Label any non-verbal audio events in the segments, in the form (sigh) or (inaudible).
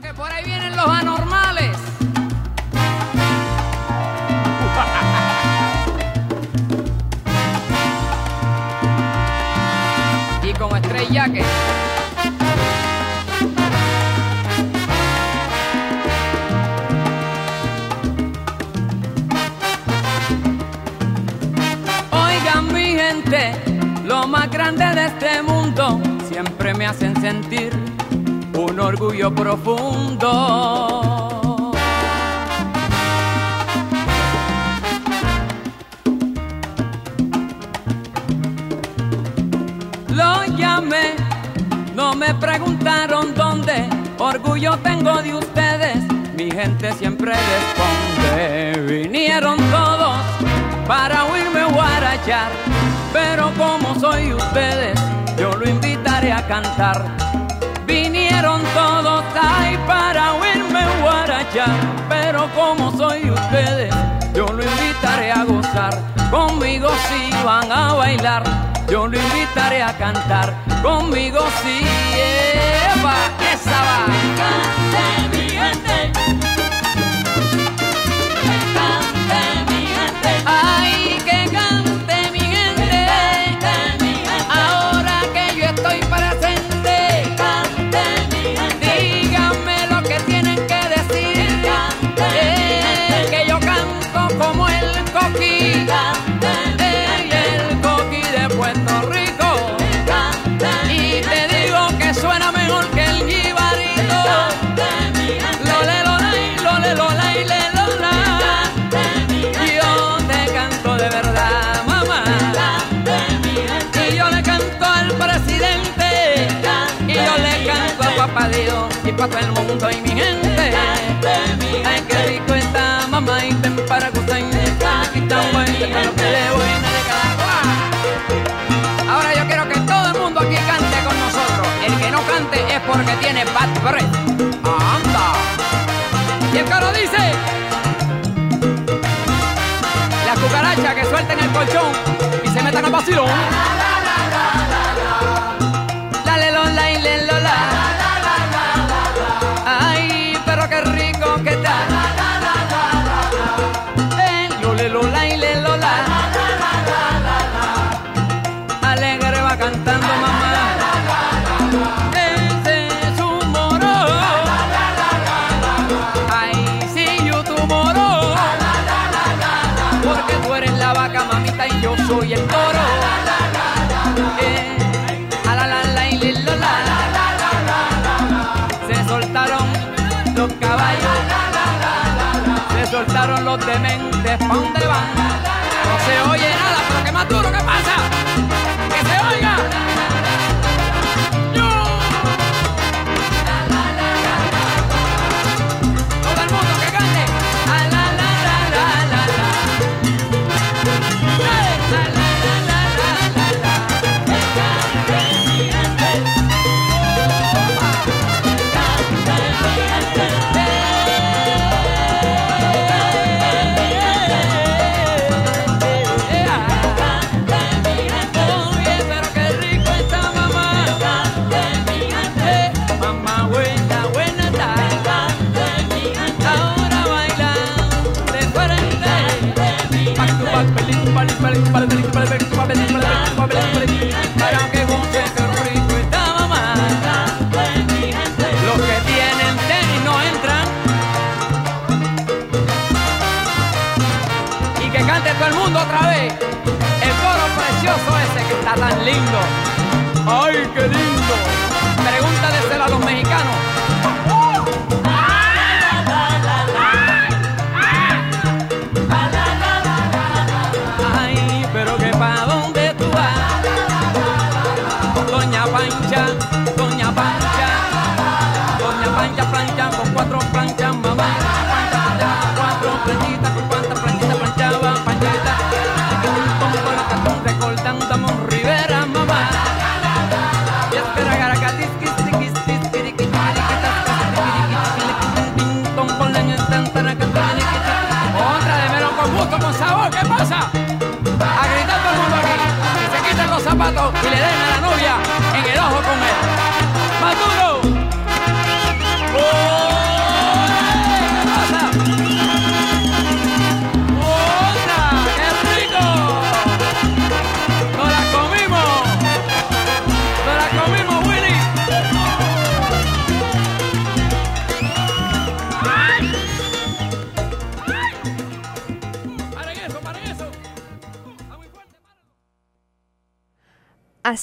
que por ahí vienen los anormales. diluvio profundo. Lo llamé, no me preguntaron dónde, orgullo tengo de ustedes, mi gente siempre responde, vinieron todos para oírme guarachar, pero como soy ustedes, yo lo invitaré a cantar. pero como soy ustedes, yo lo invitaré a gozar, conmigo si sí van a bailar, yo lo invitaré a cantar, conmigo si sí, Eva, esa va. para el mundo y mi gente. Ay, qué rico está mamá y ven para gozar. Aquí está un buen que lo que Ahora yo quiero que todo el mundo aquí cante con nosotros. El que no cante es porque tiene bad breath. Anda. Y el coro dice. Las cucarachas que suelten el colchón y se metan a vacilón. los dementes, ¿pa' dónde van? No se oye nada, pero que más duro, ¿qué pasa?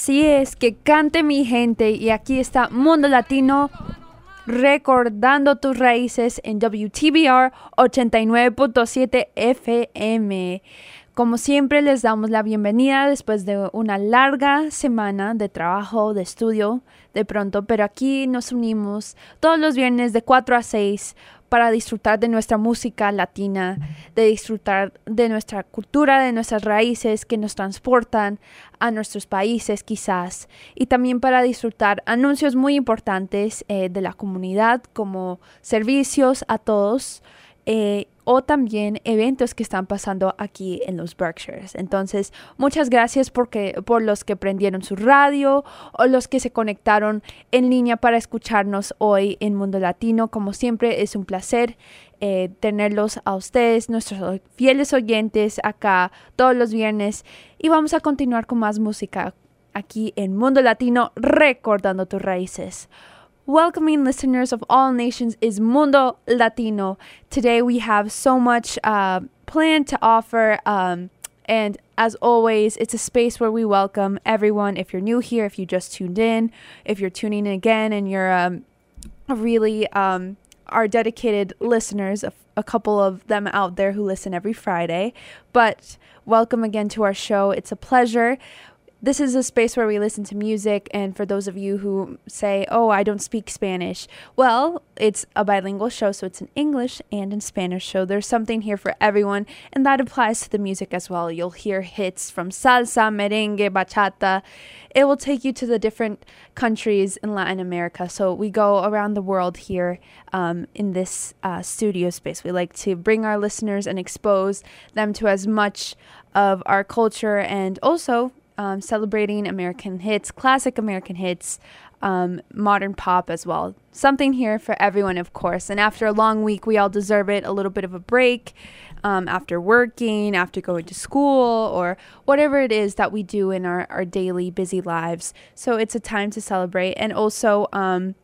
Así es, que cante mi gente y aquí está Mundo Latino recordando tus raíces en WTBR 89.7 FM. Como siempre les damos la bienvenida después de una larga semana de trabajo, de estudio, de pronto, pero aquí nos unimos todos los viernes de 4 a 6 para disfrutar de nuestra música latina, de disfrutar de nuestra cultura, de nuestras raíces que nos transportan a nuestros países quizás, y también para disfrutar anuncios muy importantes eh, de la comunidad como servicios a todos. Eh, o también eventos que están pasando aquí en los Berkshires. Entonces, muchas gracias porque, por los que prendieron su radio o los que se conectaron en línea para escucharnos hoy en Mundo Latino. Como siempre, es un placer eh, tenerlos a ustedes, nuestros fieles oyentes, acá todos los viernes. Y vamos a continuar con más música aquí en Mundo Latino, recordando tus raíces. Welcoming listeners of all nations is Mundo Latino. Today we have so much uh, planned to offer. Um, and as always, it's a space where we welcome everyone. If you're new here, if you just tuned in, if you're tuning in again and you're um, really um, our dedicated listeners, a, a couple of them out there who listen every Friday. But welcome again to our show. It's a pleasure this is a space where we listen to music. And for those of you who say, oh, I don't speak Spanish, well, it's a bilingual show, so it's an English and in Spanish show. There's something here for everyone, and that applies to the music as well. You'll hear hits from salsa, merengue, bachata. It will take you to the different countries in Latin America. So we go around the world here um, in this uh, studio space. We like to bring our listeners and expose them to as much of our culture and also um, celebrating American hits, classic American hits, um, modern pop as well. Something here for everyone, of course. And after a long week, we all deserve it a little bit of a break um, after working, after going to school, or whatever it is that we do in our, our daily busy lives. So it's a time to celebrate and also um,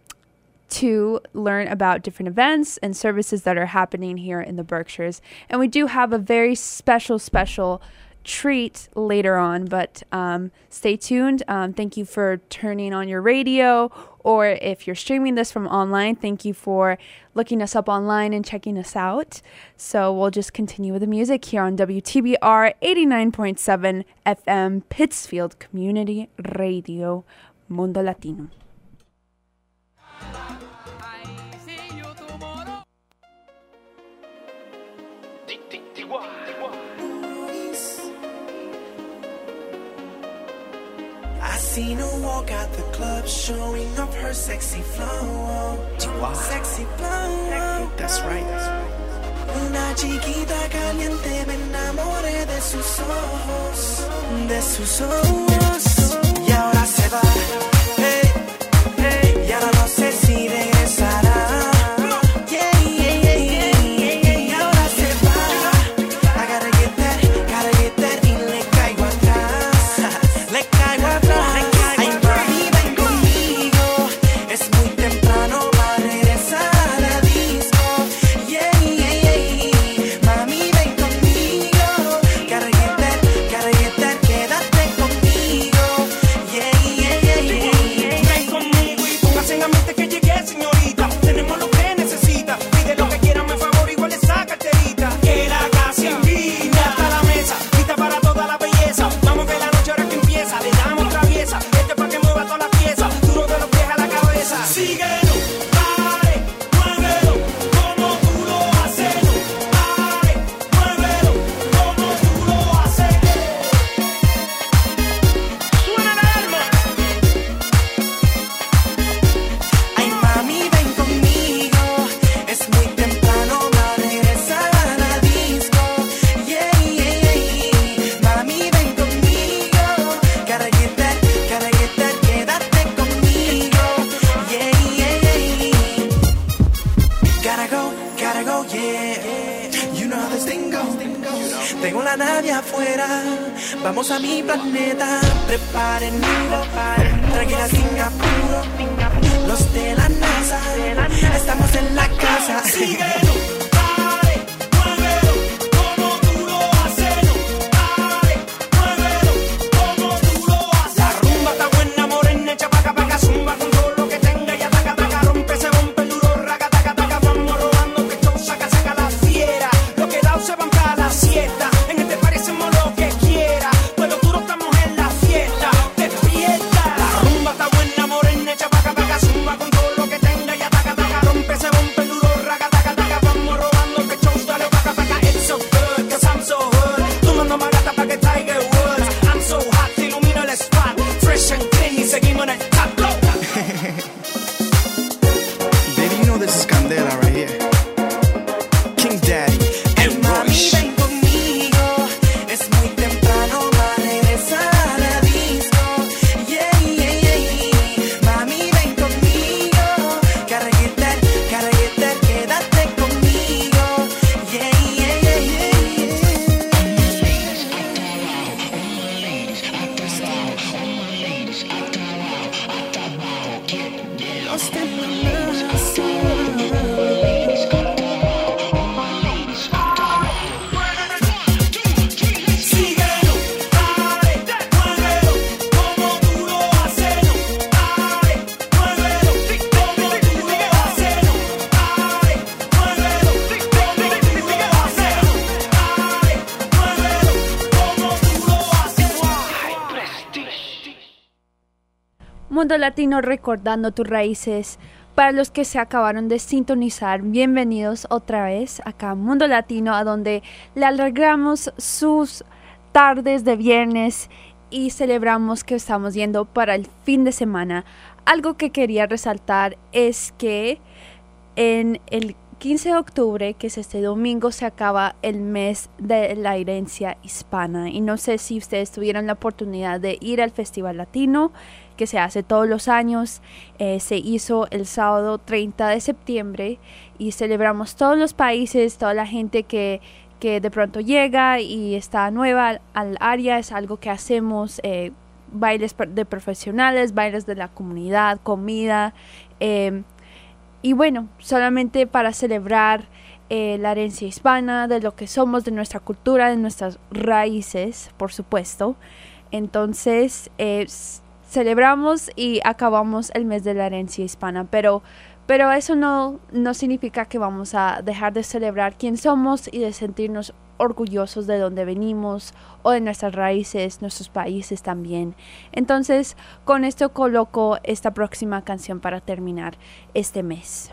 to learn about different events and services that are happening here in the Berkshires. And we do have a very special, special treat later on, but um, stay tuned. Um, thank you for turning on your radio, or if you're streaming this from online, thank you for looking us up online and checking us out. So we'll just continue with the music here on WTBR 89.7 FM, Pittsfield Community Radio, Mundo Latino. Seen her walk out the club, showing off her sexy flow. Sexy flow. That's right. Una chiquita caliente, me enamoré de sus ojos, de sus ojos. Y ahora se va. Hey, hey, y ahora no sé 딴일 Mundo Latino recordando tus raíces. Para los que se acabaron de sintonizar, bienvenidos otra vez acá Mundo Latino, a donde le alegramos sus tardes de viernes y celebramos que estamos yendo para el fin de semana. Algo que quería resaltar es que en el 15 de octubre, que es este domingo, se acaba el mes de la herencia hispana. Y no sé si ustedes tuvieron la oportunidad de ir al Festival Latino, que se hace todos los años. Eh, se hizo el sábado 30 de septiembre y celebramos todos los países, toda la gente que, que de pronto llega y está nueva al, área. Es algo que hacemos. eh, bailes de profesionales, bailes de la comunidad, comida. eh, y bueno, solamente para celebrar eh, la herencia hispana, de lo que somos, de nuestra cultura, de nuestras raíces, por supuesto. Entonces, eh, celebramos y acabamos el mes de la herencia hispana, pero, pero eso no, no significa que vamos a dejar de celebrar quién somos y de sentirnos orgullosos de donde venimos o de nuestras raíces, nuestros países también. Entonces, con esto coloco esta próxima canción para terminar este mes.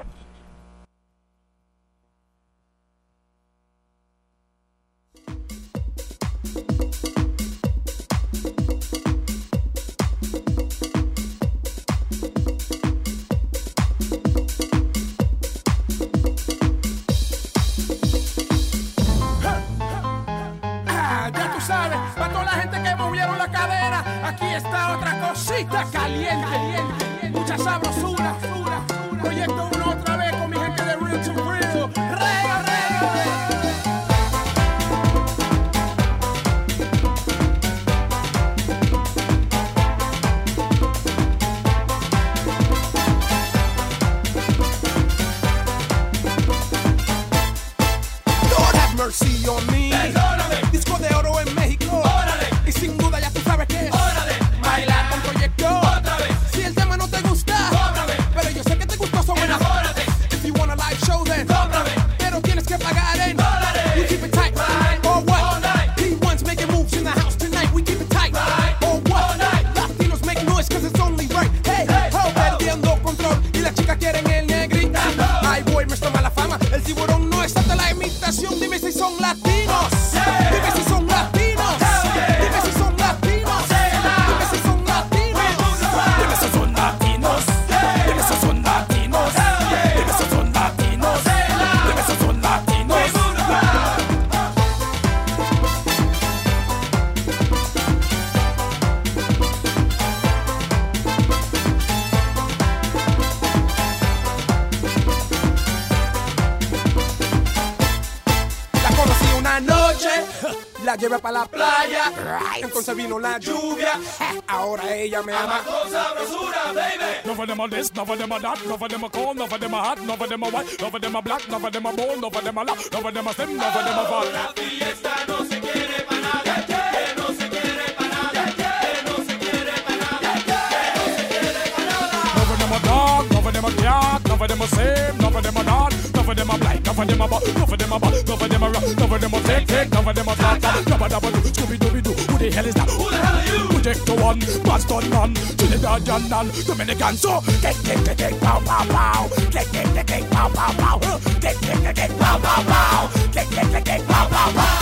Aquí está otra cosita caliente. Mucha sabrosura. Proyecto la llevé para la playa. Right. Entonces vino la lluvia. Ahora ella me ama. con sabrosura, baby. No for them a this, no for them a that, no for them a cold, no for them a hot, no for them a white, no for them a black, no for them a bone, no for them a no for them a stem, no for them a fall. La fiesta no se quiere para nada. None of them a dark, none of them a same of them blind, none of them are bad, none them are bad, none them are rough, none them are fake, fake, none of them are flat, none them are do, Scooby Dooby Doo, who the hell is that? Who the hell are you? Project to one, Boston man, Trinidad and none, Dominican so, kick, kick, kick, kick, pow, pow, pow, kick, kick, kick, kick, pow, pow, pow, huh. kick, kick, kick, pow, pow, pow, kick, kick, kick, kick, pow, pow, pow,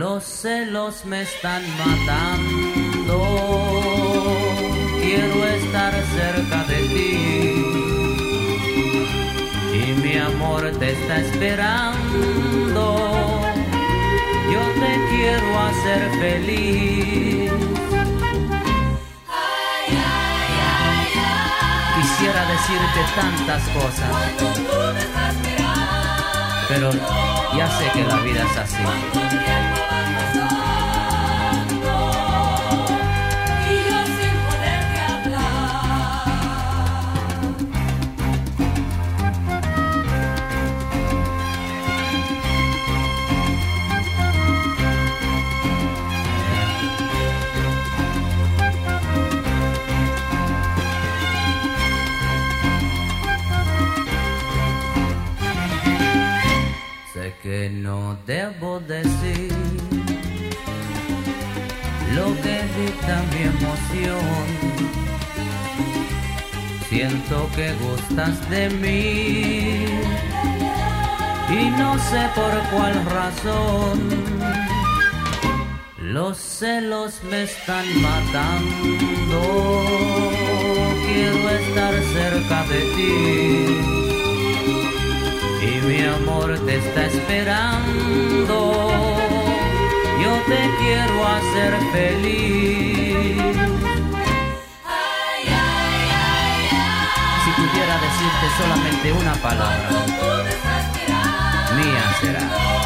Los celos me están matando. Quiero estar cerca de ti. Y mi amor te está esperando. Yo te quiero hacer feliz. Quisiera decirte tantas cosas. Pero ya sé que la vida es así. Que no debo decir lo que dicta mi emoción. Siento que gustas de mí y no sé por cuál razón. Los celos me están matando. Quiero estar cerca de ti mi amor te está esperando. Yo te quiero hacer feliz. Si pudiera decirte solamente una palabra, mía será.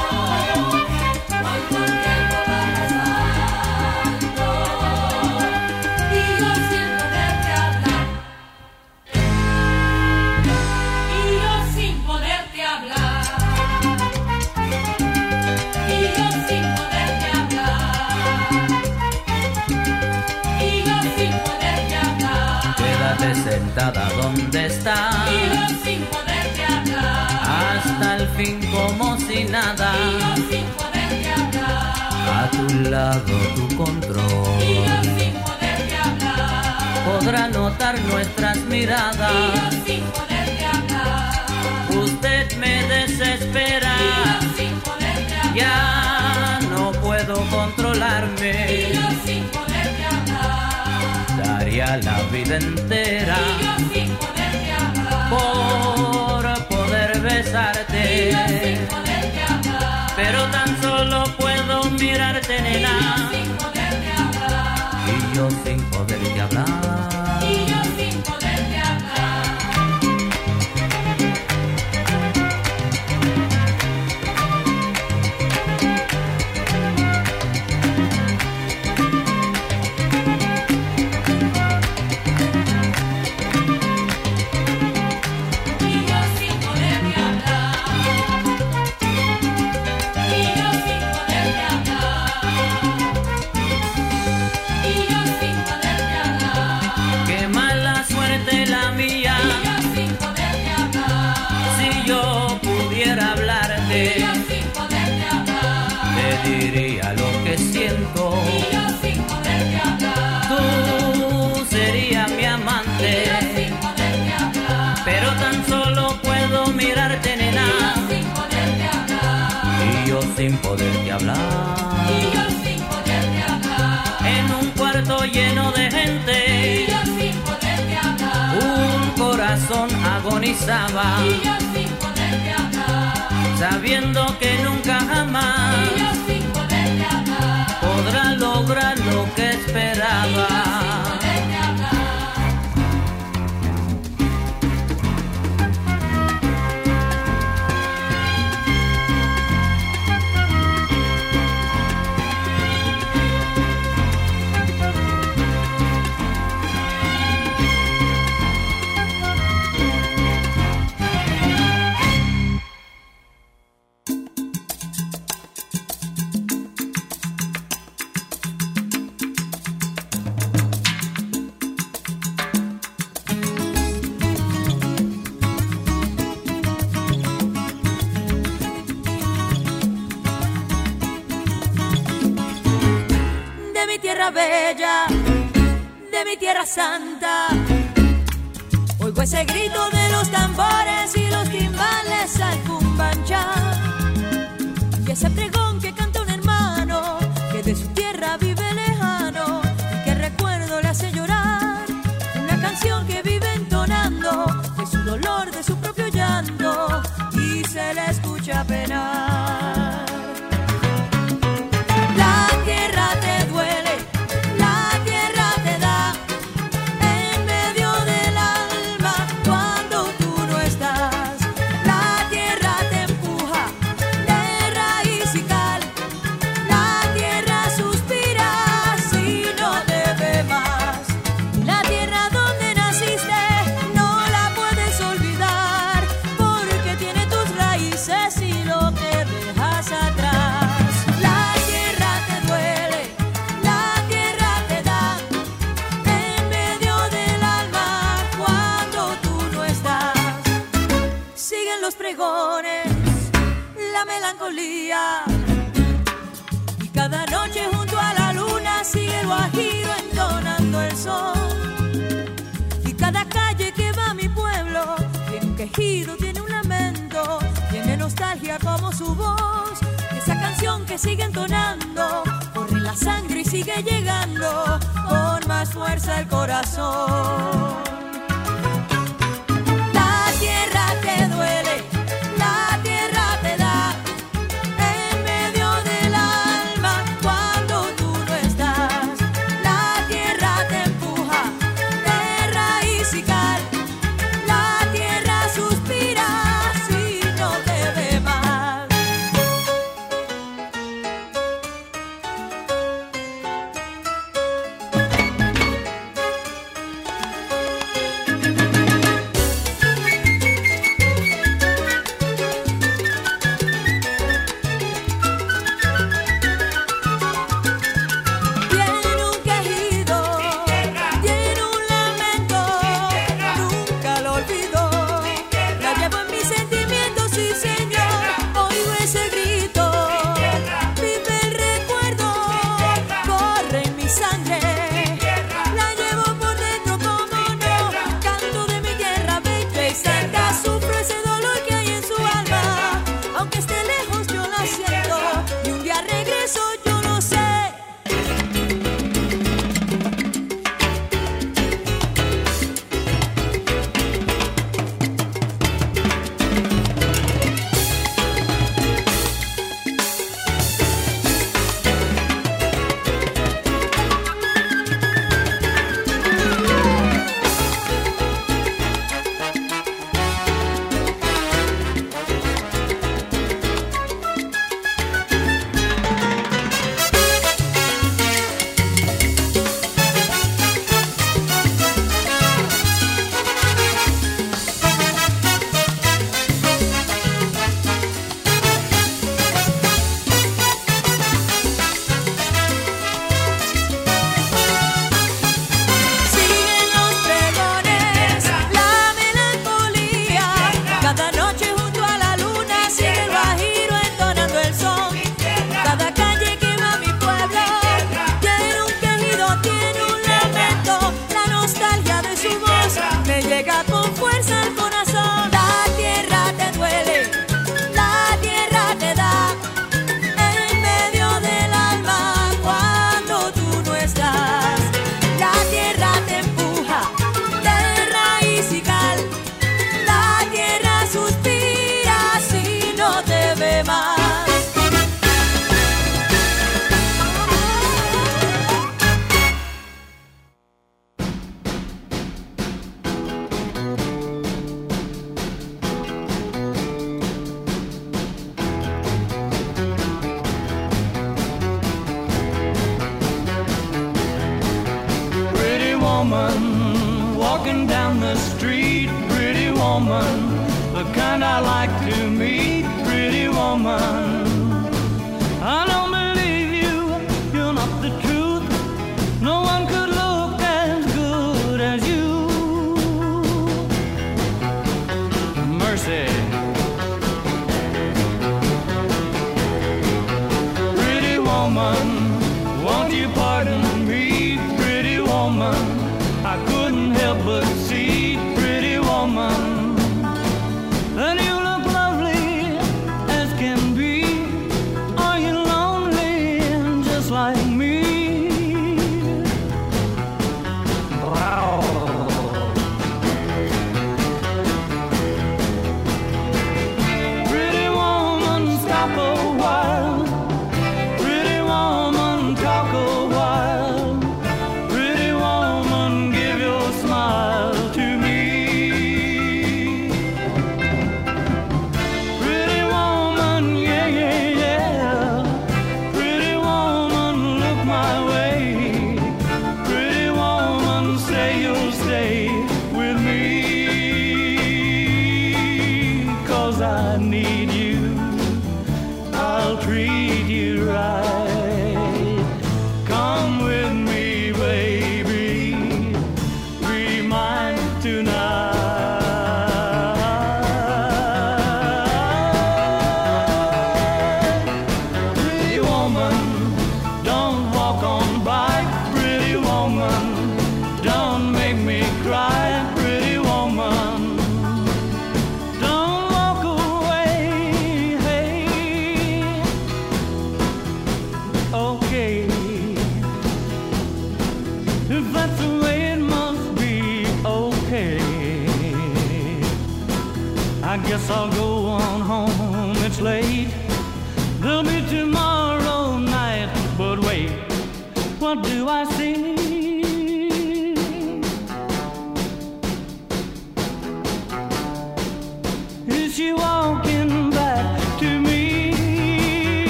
Como si nada. Y yo sin poderte hablar. A tu lado tu Y control. yo sin poderte hablar. Podrá notar nuestras Y miradas. yo sin poderte hablar. Usted me desespera. Y yo sin poderte hablar. Ya no puedo Y controlarme. yo sin poderte hablar. Daría la vida entera Y yo sin poderte hablar. por hablar.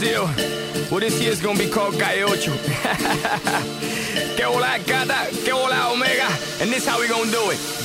Brazil. Well, this year's gonna be called Gaiocho. (laughs) que hola, gata, que hola, omega. And this how we gonna do it.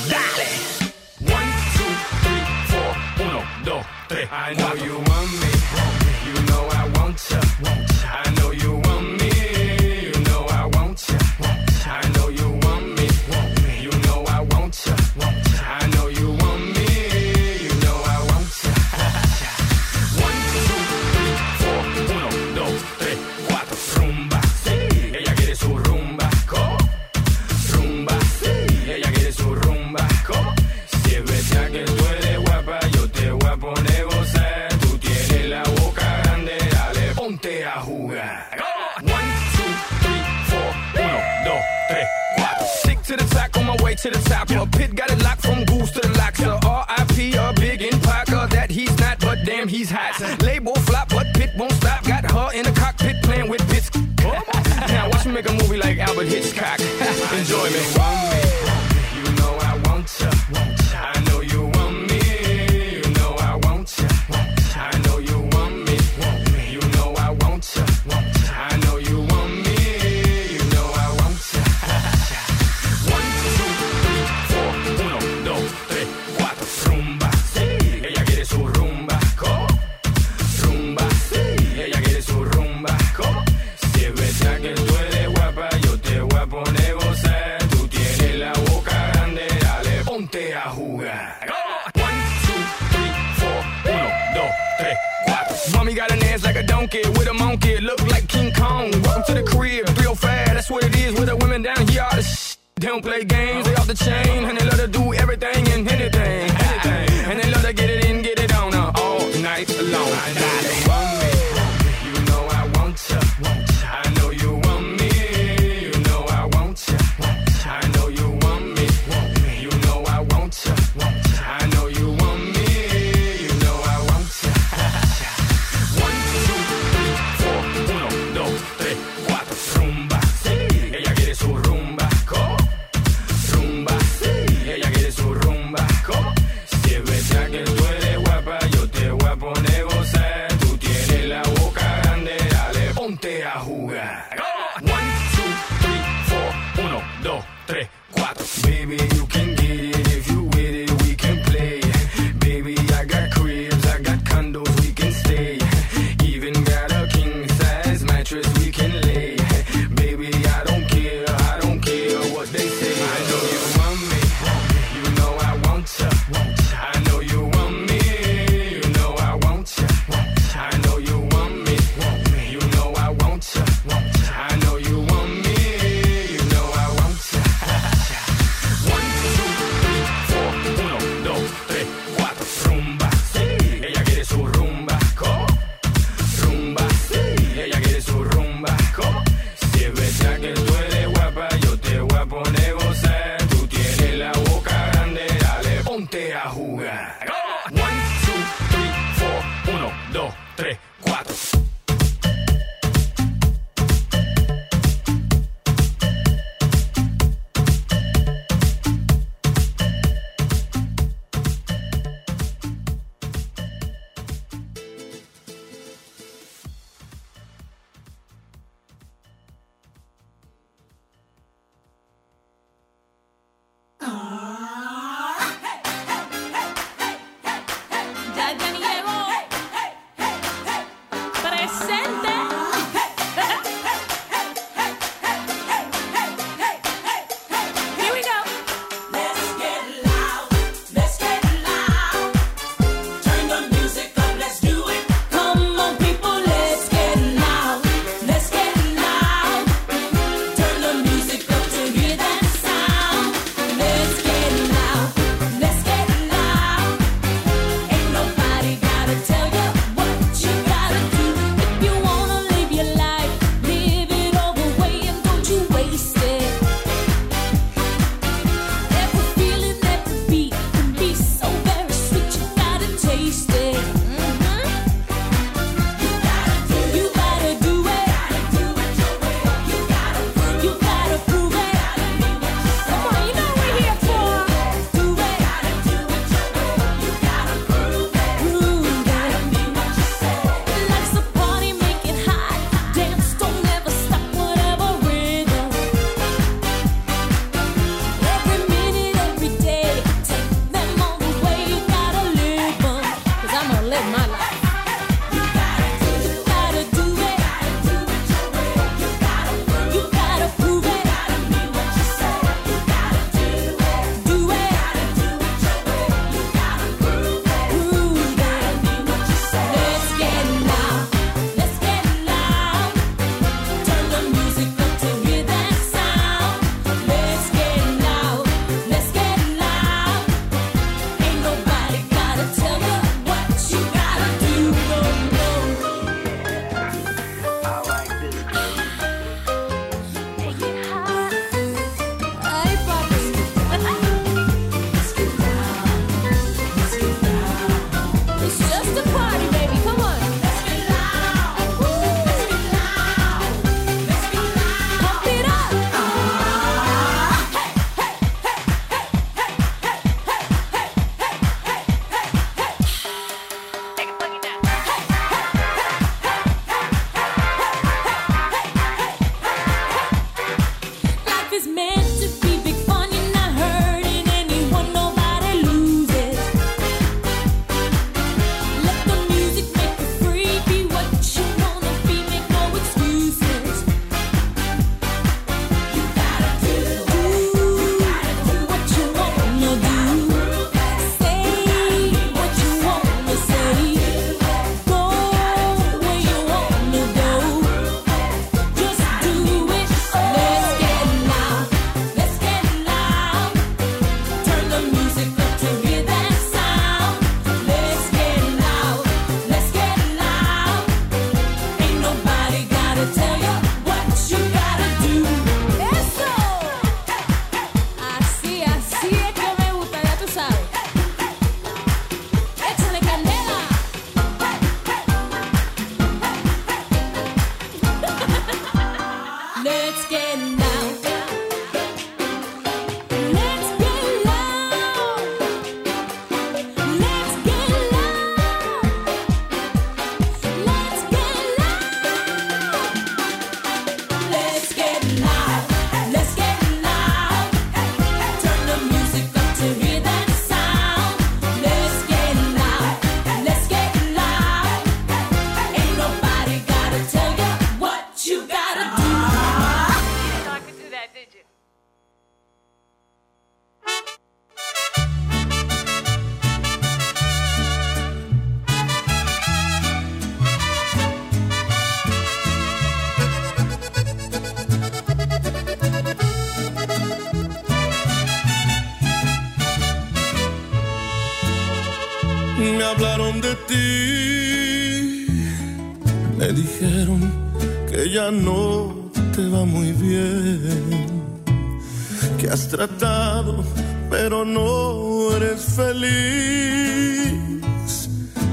Tratado pero no eres feliz,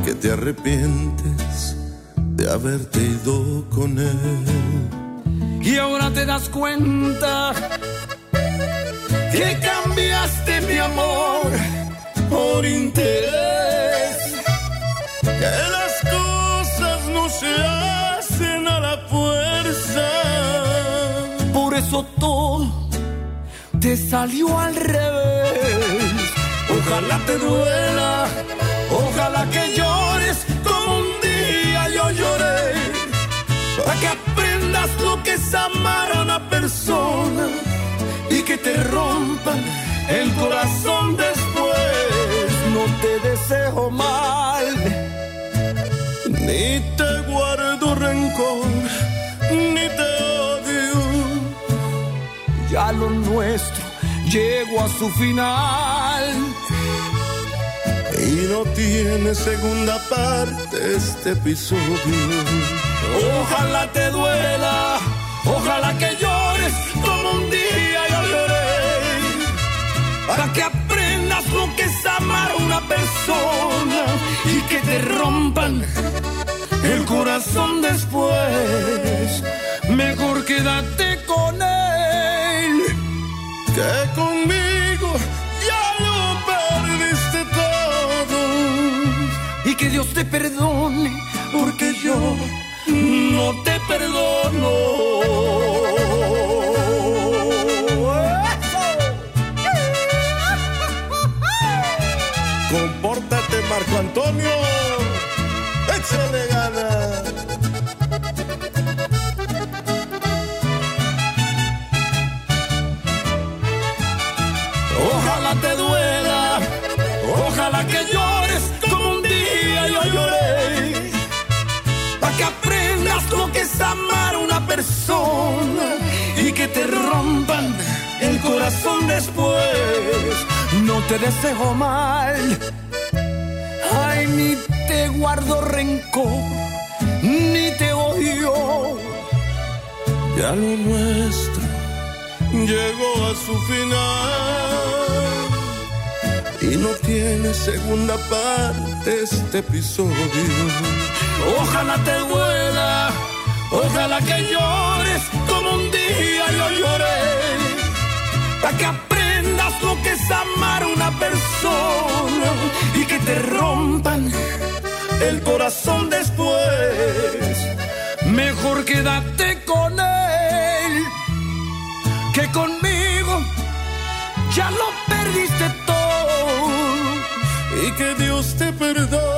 que te arrepientes de haberte ido con él. Y ahora te das cuenta salió al revés. Ojalá te duela, ojalá que llores como un día yo lloré. Para que aprendas lo que es amar a una persona y que te rompan el corazón después. No te deseo mal, Ni te guardo rencor, ni te odio. ya lo nuestro llegó a su final. Y no tiene segunda parte este episodio. Ojalá te duela, ojalá que llores como un día yo lloré. Para que aprendas lo que es amar a una persona y que te rompan el corazón después. Mejor quédate con él. Que conmigo ya lo perdiste todo. Y que Dios te perdone, que te rompan el corazón después. No te deseo mal, ay, ni te guardo rencor, ni te odio. Ya lo nuestro llegó a su final. Y no tiene segunda parte este episodio. Ojalá te duela, ojalá que llores Para que aprendas lo que es amar una persona y que te rompan el corazón después. Mejor quédate con él que conmigo. Ya lo perdiste todo. Y que Dios te perdone,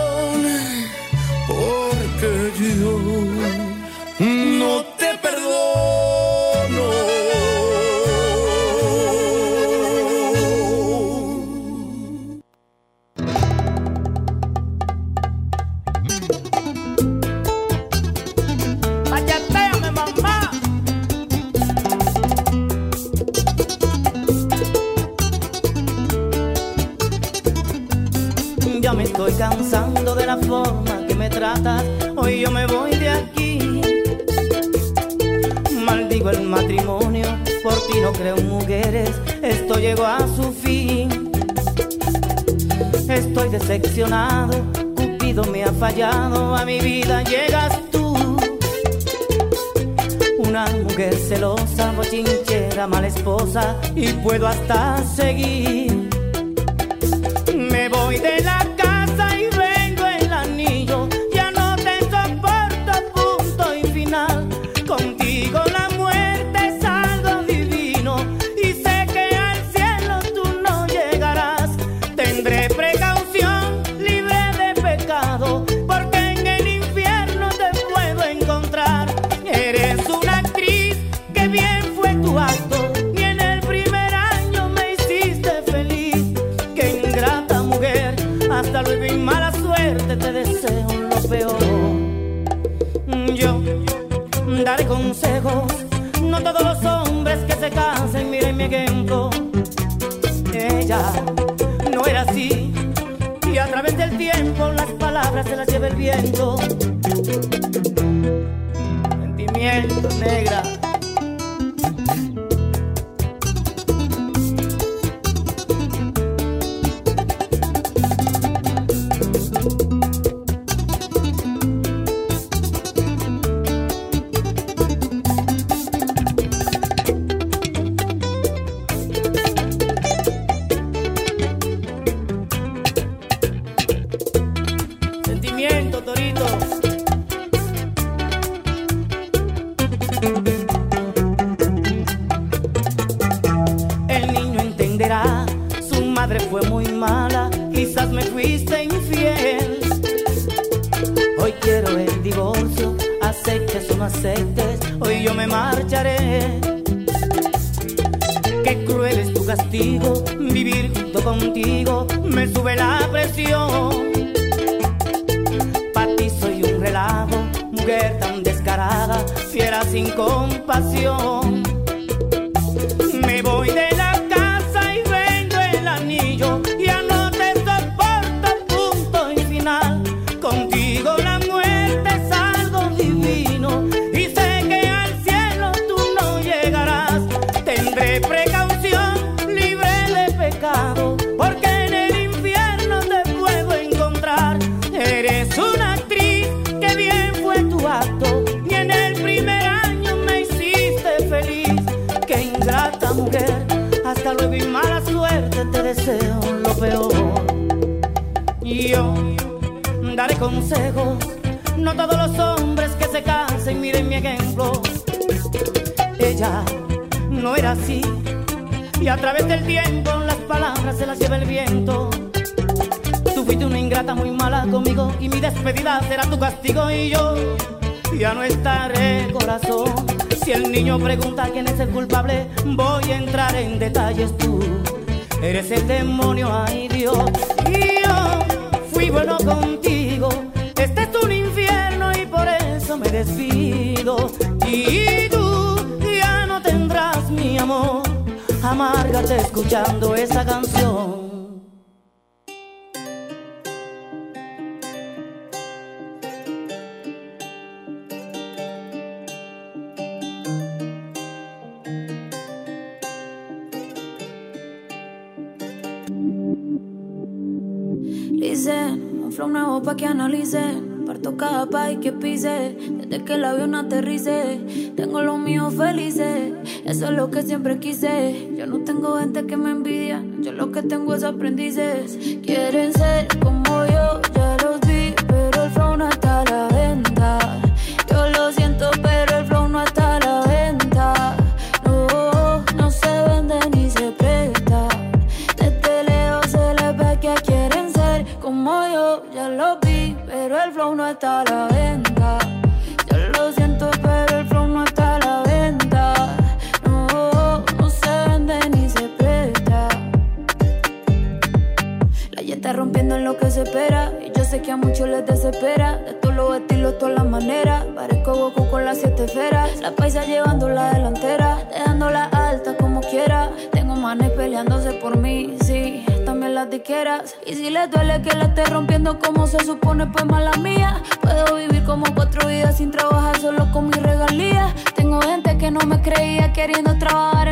lo que siempre quise. Yo no tengo gente que me envidia. Yo lo que tengo es aprendices. Quieren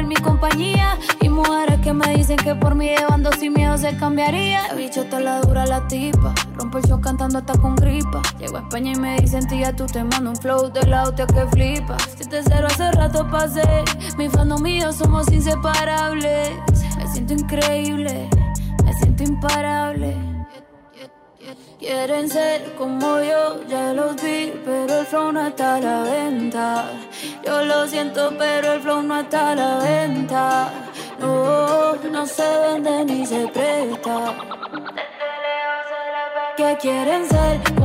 mi compañía. Y mujeres que me dicen que por mí llevando sin miedo se cambiaría. La bichota la dura la tipa. Rompo el show cantando hasta con gripa. Llego a España y me dicen, tía, tú te mando un flow de la hostia que flipa. Si te cero hace rato pasé. Mi fandom mío somos inseparables. Me siento increíble, me siento imparable. Quieren ser como yo, ya los vi, pero el flow no está a la venta. Yo lo siento, pero el flow no está a la venta. No, no se vende ni se presta. Que quieren ser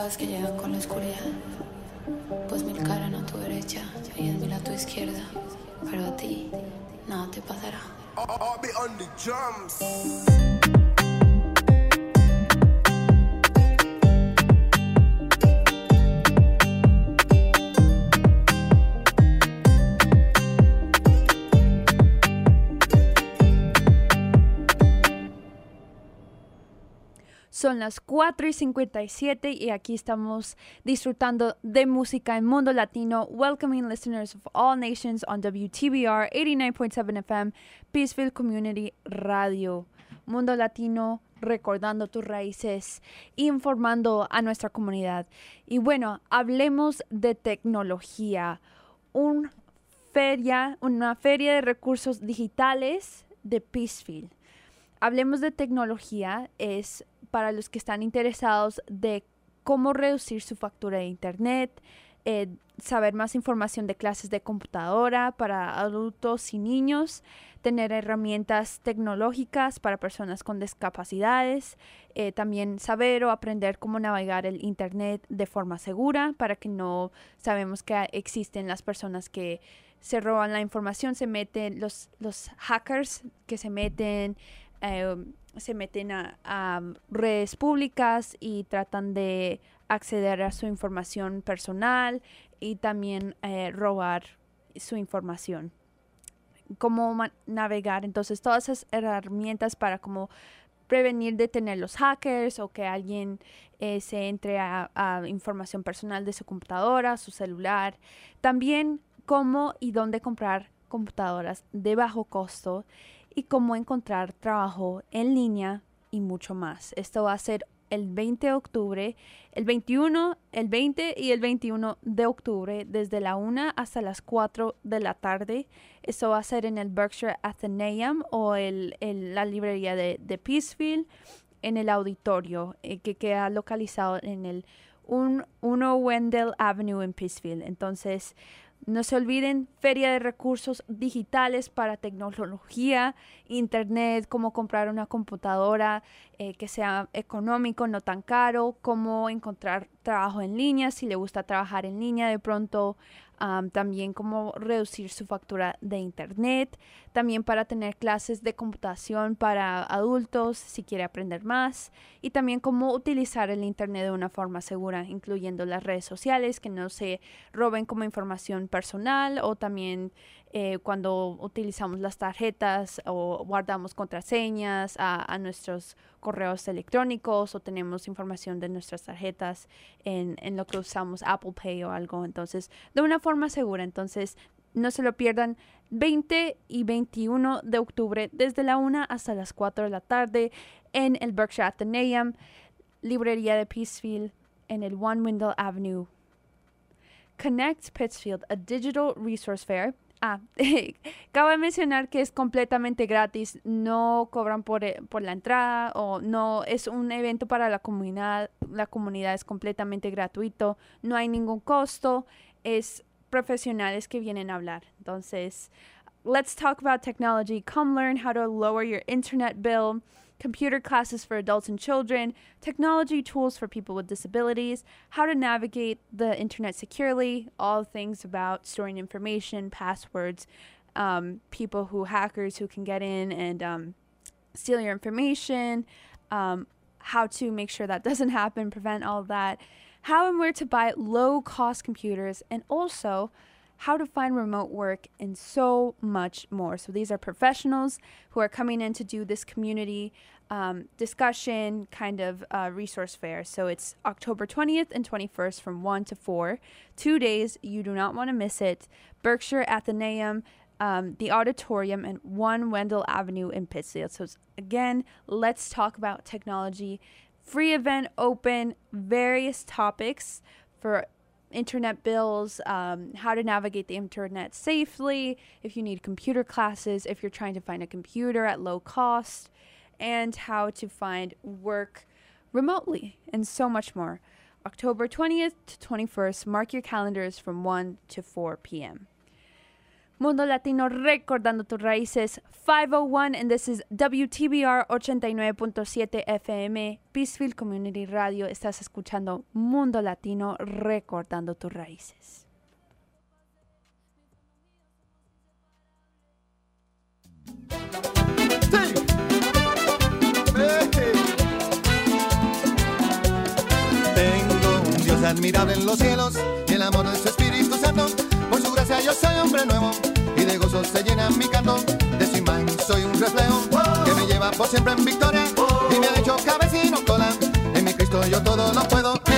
Cada que llegan con la oscuridad, pues mil caran a tu derecha y es mil a tu izquierda, pero a ti nada te pasará. I'll be on the drums. Son las 4 y 57 y aquí estamos disfrutando de música en Mundo Latino, welcoming listeners of all nations on WTBR 89.7 FM, Peaceville Community Radio. Mundo Latino, recordando tus raíces, informando a nuestra comunidad. Y bueno, hablemos de tecnología. Una feria de recursos digitales de Peaceville. Hablemos de tecnología, es para los que están interesados de cómo reducir su factura de internet, eh, saber más información de clases de computadora para adultos y niños, tener herramientas tecnológicas para personas con discapacidades, eh, también saber o aprender cómo navegar el Internet de forma segura para que no sabemos que existen las personas que se roban la información, se meten los, los hackers que se meten eh, se meten a, redes públicas y tratan de acceder a su información personal y también eh, robar su información. Cómo navegar, entonces todas esas herramientas para cómo prevenir de tener los hackers o que alguien eh, se entre a información personal de su computadora, su celular. También cómo y dónde comprar computadoras de bajo costo y cómo encontrar trabajo en línea y mucho más. Esto va a ser el 20 de octubre, el 21, el 20 y el 21 de octubre, desde la 1 hasta las 4 de la tarde. Esto va a ser en el Berkshire Athenaeum o el, el, la librería de, de Peaceville, en el auditorio eh, que queda localizado en el 1 Wendell Avenue en Peaceville. Entonces, no se olviden, feria de recursos digitales para tecnología, internet, cómo comprar una computadora eh, que sea económico, no tan caro, cómo encontrar trabajo en línea, si le gusta trabajar en línea, de pronto um, también cómo reducir su factura de internet, también para tener clases de computación para adultos si quiere aprender más y también cómo utilizar el internet de una forma segura, incluyendo las redes sociales, que no se roben como información personal o también eh, cuando utilizamos las tarjetas o guardamos contraseñas a, nuestros correos electrónicos o tenemos información de nuestras tarjetas en, lo que usamos Apple Pay o algo. Entonces, de una forma segura. Entonces, no se lo pierdan. 20 y 21 de octubre, desde la 1 hasta las 4 de la tarde, en el Berkshire Athenaeum, librería de Peaceville, en el One Window Avenue. Connect Pittsfield, a digital resource fair Ah, (laughs) cabe mencionar que es completamente gratis, no cobran por, eh, por, la entrada o no es un evento para la comunidad, la comunidad es completamente gratuito, no hay ningún costo, es profesionales que vienen a hablar. Entonces, let's talk about technology, come learn how to lower your internet bill, computer classes for adults and children, technology tools for people with disabilities, how to navigate the internet securely, all things about storing information, passwords, um, people who hackers who can get in and um, steal your information, um, how to make sure that (laughs) doesn't happen, prevent all that, how and where to buy low cost computers, and also how to find remote work, and so much more. So, these are professionals who are coming in to do this community um, discussion kind of uh, resource fair. So, it's October 20th and 21st from 1 to 4. Two days. You do not want to miss it. Berkshire Athenaeum. Um, the auditorium and 1 Wendell Avenue in Pittsfield. So, again, let's talk about technology. Free event open, various topics for internet bills, um, how to navigate the internet safely, if you need computer classes, if you're trying to find a computer at low cost, and how to find work remotely, and so much more. October 20th to 21st, mark your calendars from 1 to 4 p.m. Mundo Latino recordando tus raíces. 501 and this is WTBR 89.7 FM Peaceville Community Radio. Estás escuchando Mundo Latino recordando tus raíces. Tengo un Dios admirable en los cielos y el amor de su Espíritu Santo. Yo soy hombre nuevo y de gozo se llena mi canto. De su soy un reflejo que me lleva por siempre en victoria y me ha hecho cabecino cola. En mi Cristo yo todo lo puedo.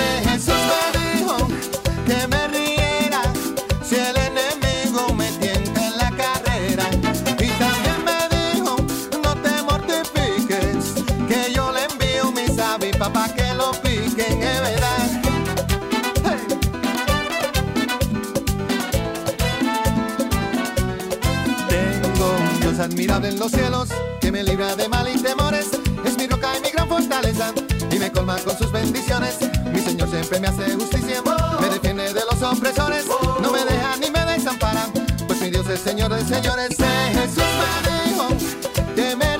Dios admirable en los cielos que me libra de mal y temores. Es mi roca y mi gran fortaleza y me colma con sus bendiciones. Mi Señor siempre me hace justicia, me defiende de los opresores. No me deja ni me desampara, pues mi Dios es Señor de señores. Eh, Jesús me dijo que me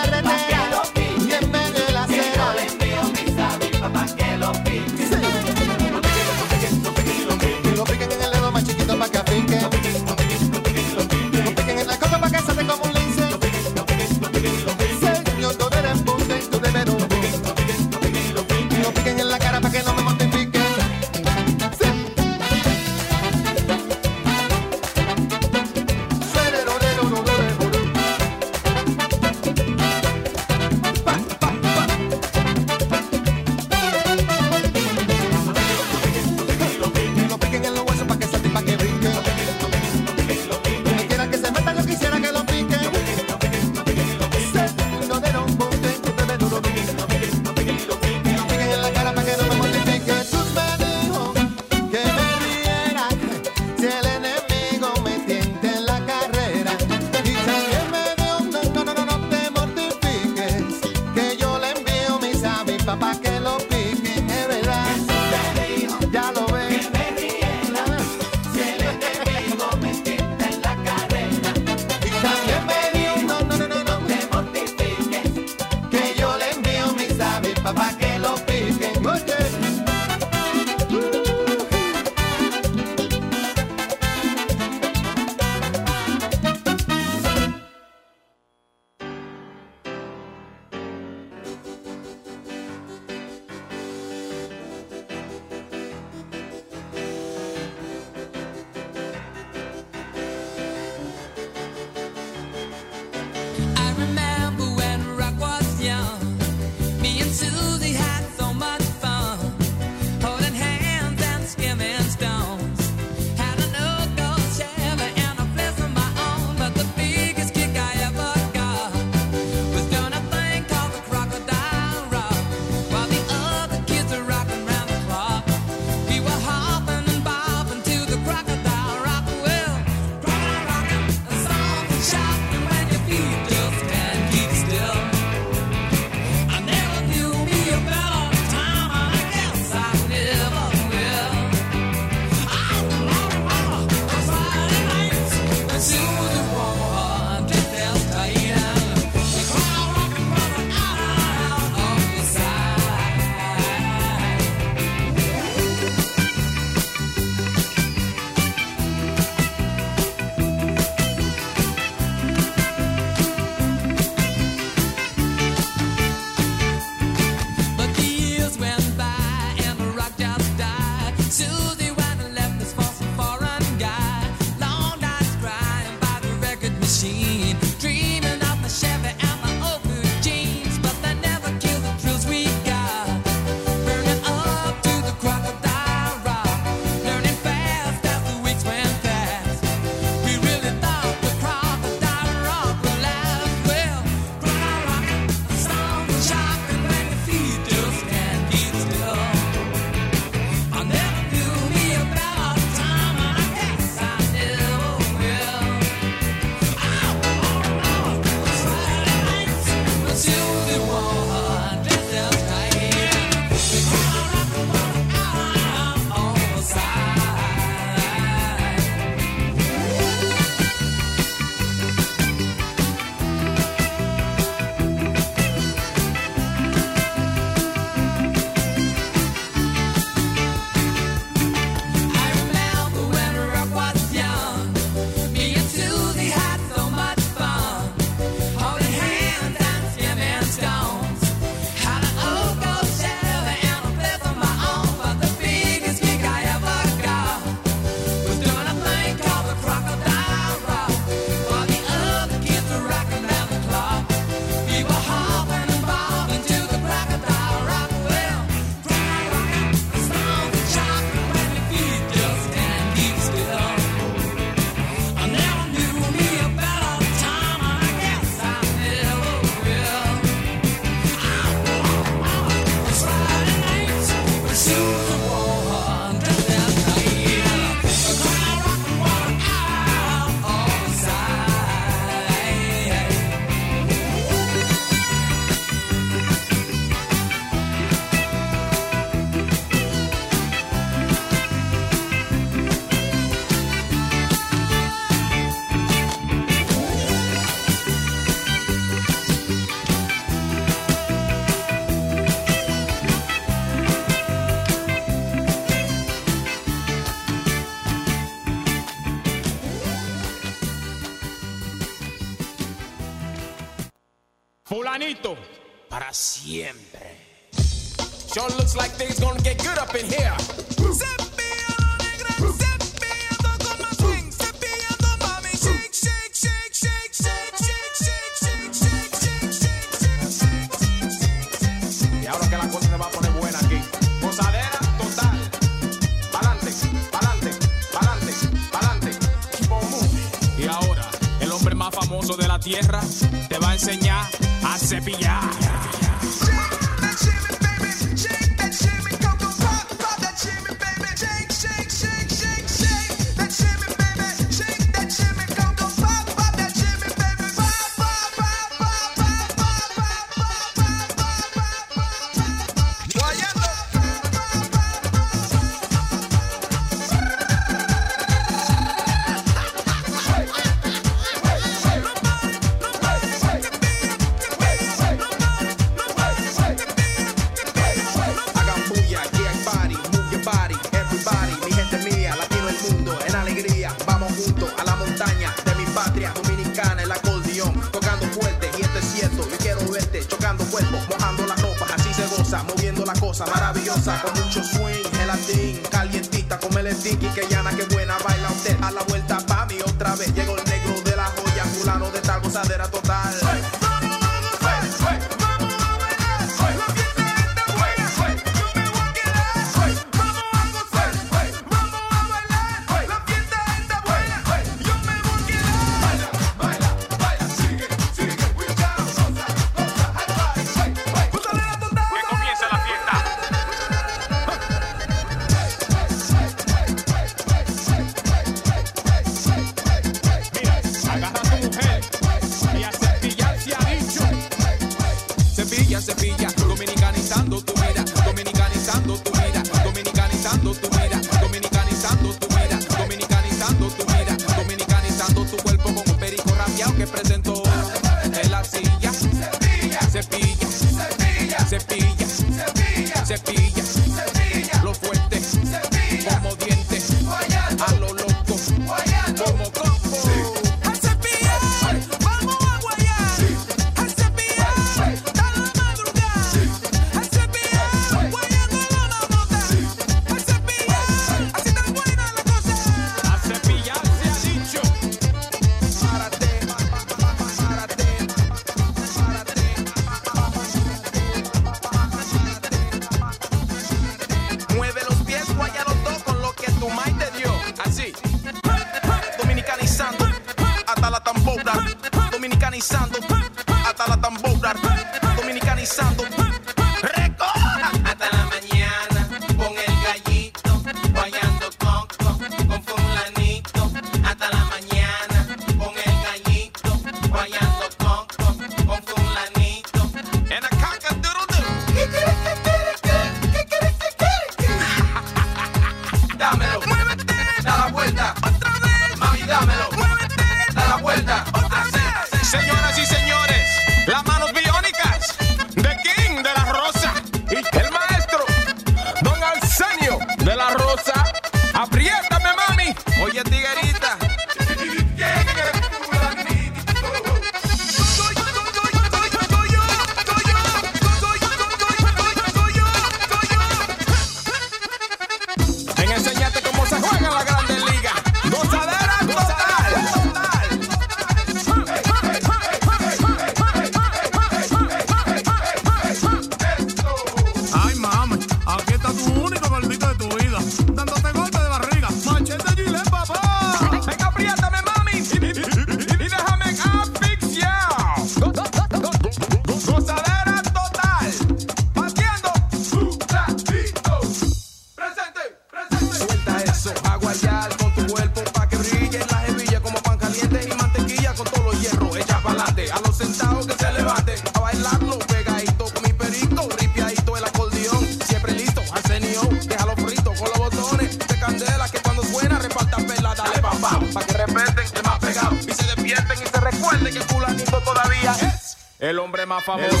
famoso.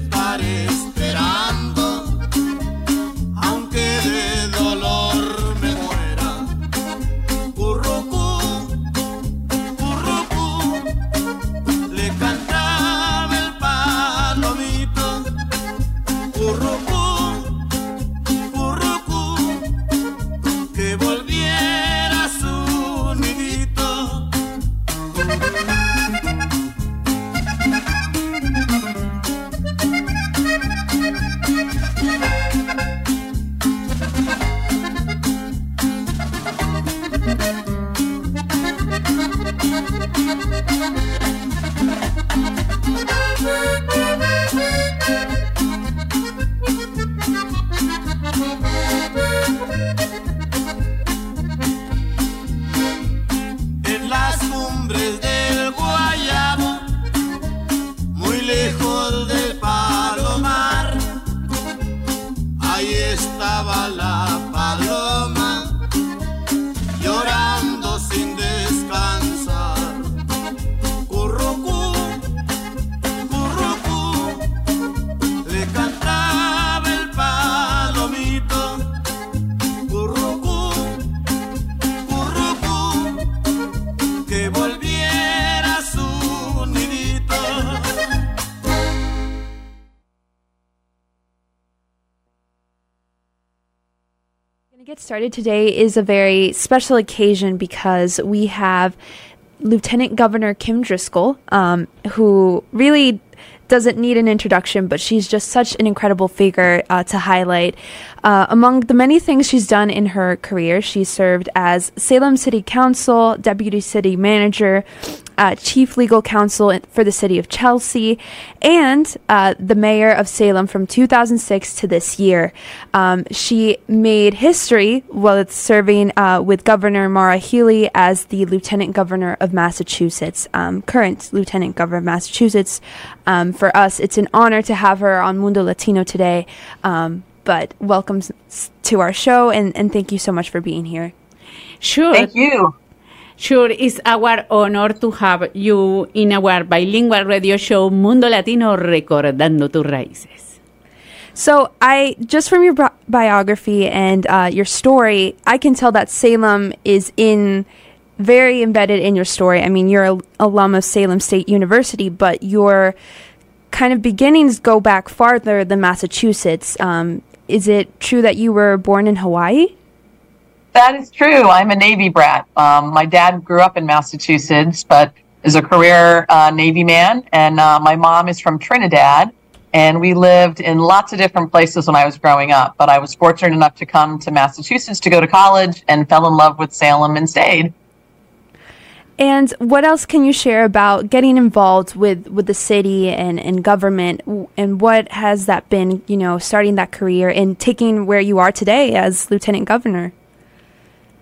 pares today is a very special occasion because we have Lieutenant Governor Kim Driscoll, um, who really doesn't need an introduction, but she's just such an incredible figure uh, to highlight. Uh, among the many things she's done in her career, she served as Salem City Council, Deputy City Manager, uh, Chief Legal Counsel for the City of Chelsea, and uh, the Mayor of Salem from 2006 to this year. Um, she made history while serving uh, with Governor Maura Healey as the Lieutenant Governor of Massachusetts, um, current Lieutenant Governor of Massachusetts. Um, for us, it's an honor to have her on Mundo Latino today. Um, but welcome to our show, and, and thank you so much for being here. Sure. Thank you. Sure, it's our honor to have you in our bilingual radio show Mundo Latino Recordando tus raíces. So, I just from your bi- biography and uh, your story, I can tell that Salem is in very embedded in your story. I mean, you're a alum of Salem State University, but your kind of beginnings go back farther than Massachusetts. Um, is it true that you were born in Hawaii? That is true. I'm a Navy brat. Um, my dad grew up in Massachusetts, but is a career uh, Navy man, and uh, my mom is from Trinidad. And we lived in lots of different places when I was growing up. But I was fortunate enough to come to Massachusetts to go to college and fell in love with Salem and stayed. And what else can you share about getting involved with, with the city and, and government? And what has that been, you know, starting that career and taking where you are today as lieutenant governor?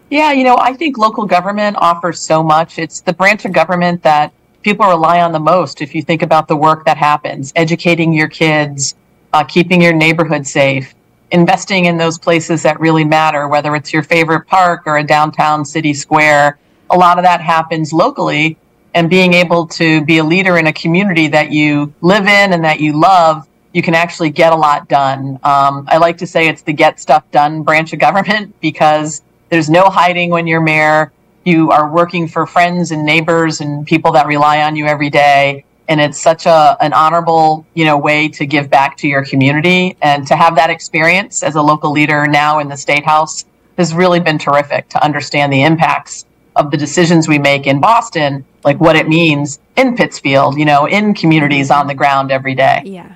Yeah, you know, I think local government offers so much. It's the branch of government that people rely on the most if you think about the work that happens, educating your kids, uh, keeping your neighborhood safe, investing in those places that really matter, whether it's your favorite park or a downtown city square. A lot of that happens locally. and being able to be a leader in a community that you live in and that you love, you can actually get a lot done. Um, I like to say it's the get stuff done branch of government (laughs) because there's no hiding when you're mayor. You are working for friends and neighbors and people that rely on you every day. And it's such a, an honorable, you know, way to give back to your community and to have that experience as a local leader now in the state house has really been terrific to understand the impacts of the decisions we make in Boston, like what it means in Pittsfield, you know, in communities on the ground every day. Yeah.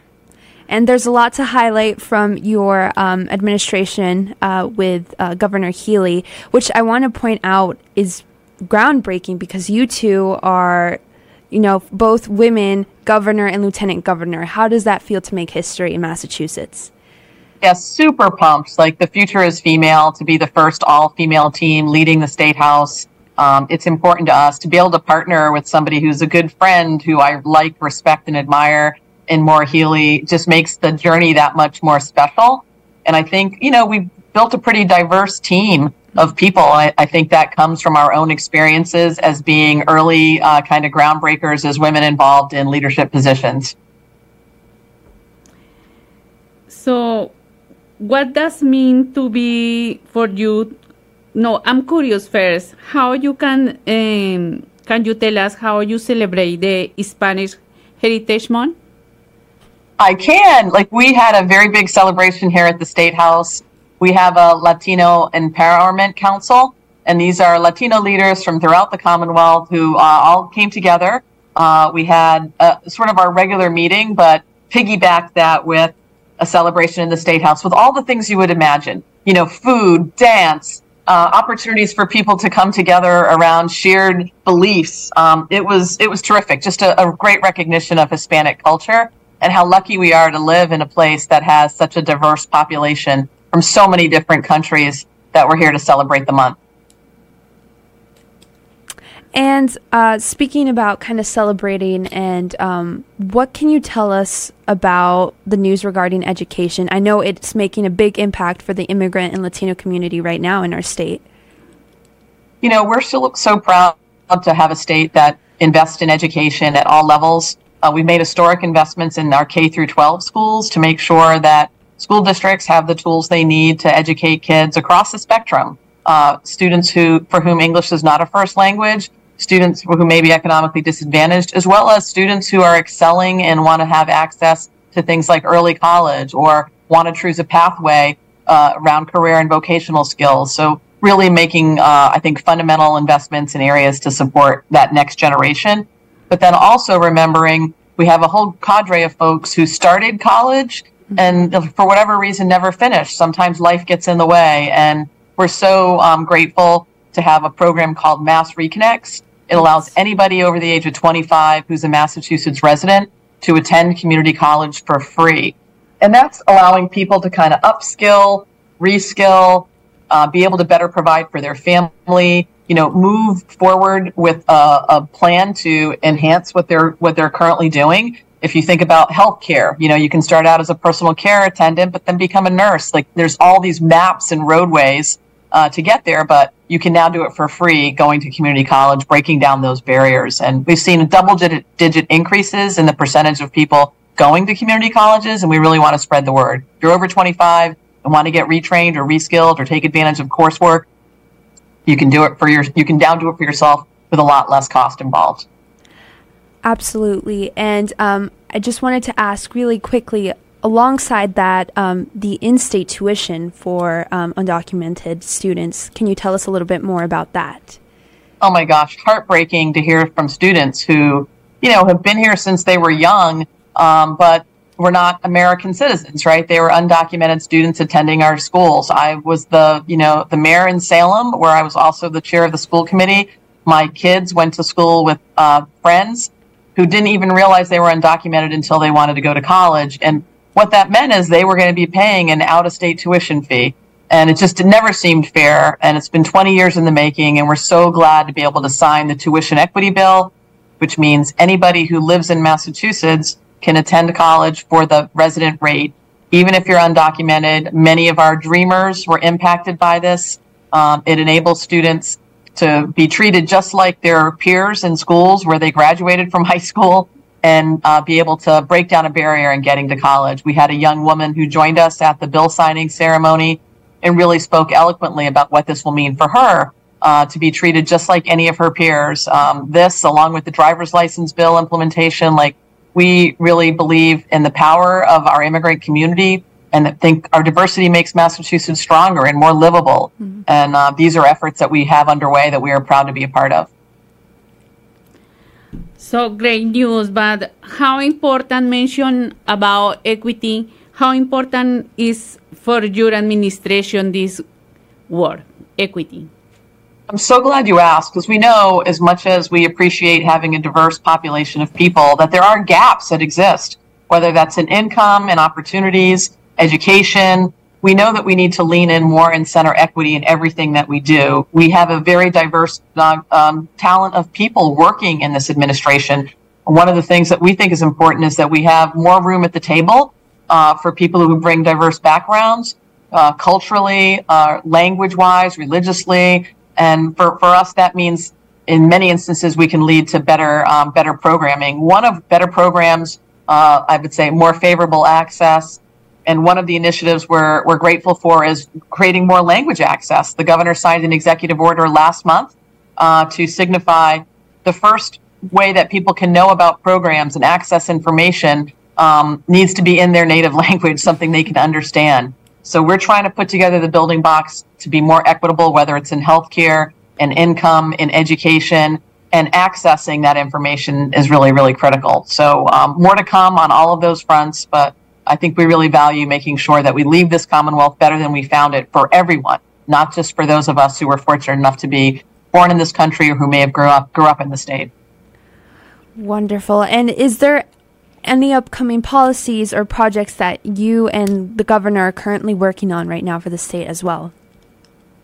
And there's a lot to highlight from your um, administration uh, with uh, Governor Healey, which I want to point out is groundbreaking because you two are, you know, both women, governor and lieutenant governor. How does that feel to make history in Massachusetts? Yeah, super pumped. Like the future is female to be the first all female team leading the state house. Um, it's important to us to be able to partner with somebody who's a good friend who I like, respect, and admire in Maura Healey just makes the journey that much more special. And I think, you know, we've built a pretty diverse team of people. I, I think that comes from our own experiences as being early uh, kind of groundbreakers as women involved in leadership positions. So, what does mean to be for you? No, I'm curious first. How you can um, can you tell us how you celebrate the Spanish Heritage Month? I can. Like we had a very big celebration here at the State House. We have a Latino Empowerment Council, and these are Latino leaders from throughout the Commonwealth who uh, all came together. Uh, we had uh, sort of our regular meeting, but piggybacked that with a celebration in the State House with all the things you would imagine. You know, food, dance, uh, opportunities for people to come together around shared beliefs. Um, it was it was terrific. Just a, a great recognition of Hispanic culture and how lucky we are to live in a place that has such a diverse population from so many different countries that we're here to celebrate the month. And uh, speaking about kind of celebrating, and um, what can you tell us about the news regarding education? I know it's making a big impact for the immigrant and Latino community right now in our state. You know, we're still so proud to have a state that invests in education at all levels. Uh, we've made historic investments in our K through 12 schools to make sure that school districts have the tools they need to educate kids across the spectrum. Uh, students who for whom English is not a first language, students who may be economically disadvantaged, as well as students who are excelling and want to have access to things like early college or want to choose a pathway uh, around career and vocational skills. So really making, uh, I think, fundamental investments in areas to support that next generation. But then also remembering we have a whole cadre of folks who started college and for whatever reason never finished. Sometimes life gets in the way. And we're so um, grateful to have a program called Mass Reconnects. It allows anybody over the age of 25 who's a Massachusetts resident to attend community college for free. And that's allowing people to kind of upskill, reskill, uh, be able to better provide for their family, you know, move forward with a, a plan to enhance what they're what they're currently doing. If you think about healthcare, you know, you can start out as a personal care attendant, but then become a nurse. Like there's all these maps and roadways uh, to get there, but you can now do it for free going to community college, breaking down those barriers. And we've seen double digit, digit increases in the percentage of people going to community colleges, and we really want to spread the word. If you're over 25 and want to get retrained or reskilled or take advantage of coursework, you can do it for your you can down do it for yourself with a lot less cost involved. Absolutely. And um, I just wanted to ask really quickly alongside that, um, the in state tuition for um, undocumented students. Can you tell us a little bit more about that? Oh my gosh, heartbreaking to hear from students who, you know, have been here since they were young, um, but were not American citizens, right? They were undocumented students attending our schools. I was the, you know, the mayor in Salem, where I was also the chair of the school committee. My kids went to school with uh, friends who didn't even realize they were undocumented until they wanted to go to college. And what that meant is they were going to be paying an out of state tuition fee. And it just never seemed fair. And it's been 20 years in the making. And we're so glad to be able to sign the tuition equity bill, which means anybody who lives in Massachusetts can attend college for the resident rate, even if you're undocumented. Many of our dreamers were impacted by this. Um, it enables students to be treated just like their peers in schools where they graduated from high school and uh, be able to break down a barrier in getting to college. We had a young woman who joined us at the bill signing ceremony and really spoke eloquently about what this will mean for her uh, to be treated just like any of her peers. Um, this, along with the driver's license bill implementation, like we really believe in the power of our immigrant community and think our diversity makes Massachusetts stronger and more livable. And uh, these are efforts that we have underway that we are proud to be a part of. So great news, but how important mention about equity? How important is for your administration this word, equity? I'm so glad you asked because we know, as much as we appreciate having a diverse population of people, that there are gaps that exist, whether that's in income and opportunities, education. We know that we need to lean in more and center equity in everything that we do. We have a very diverse uh, um, talent of people working in this administration. One of the things that we think is important is that we have more room at the table uh, for people who bring diverse backgrounds, uh, culturally, uh, language wise, religiously. And for, for us, that means in many instances we can lead to better um, better programming. One of better programs, uh, I would say, more favorable access. And one of the initiatives we're we're grateful for is creating more language access. The governor signed an executive order last month uh, to signify the first way that people can know about programs and access information um, needs to be in their native (laughs) language, something they can understand. So we're trying to put together the building blocks to be more equitable, whether it's in healthcare, in income, in education, and accessing that information is really, really critical. So um, more to come on all of those fronts, but I think we really value making sure that we leave this Commonwealth better than we found it for everyone, not just for those of us who were fortunate enough to be born in this country or who may have grew up grew up in the state. Wonderful. And is there any upcoming policies or projects that you and the governor are currently working on right now for the state as well?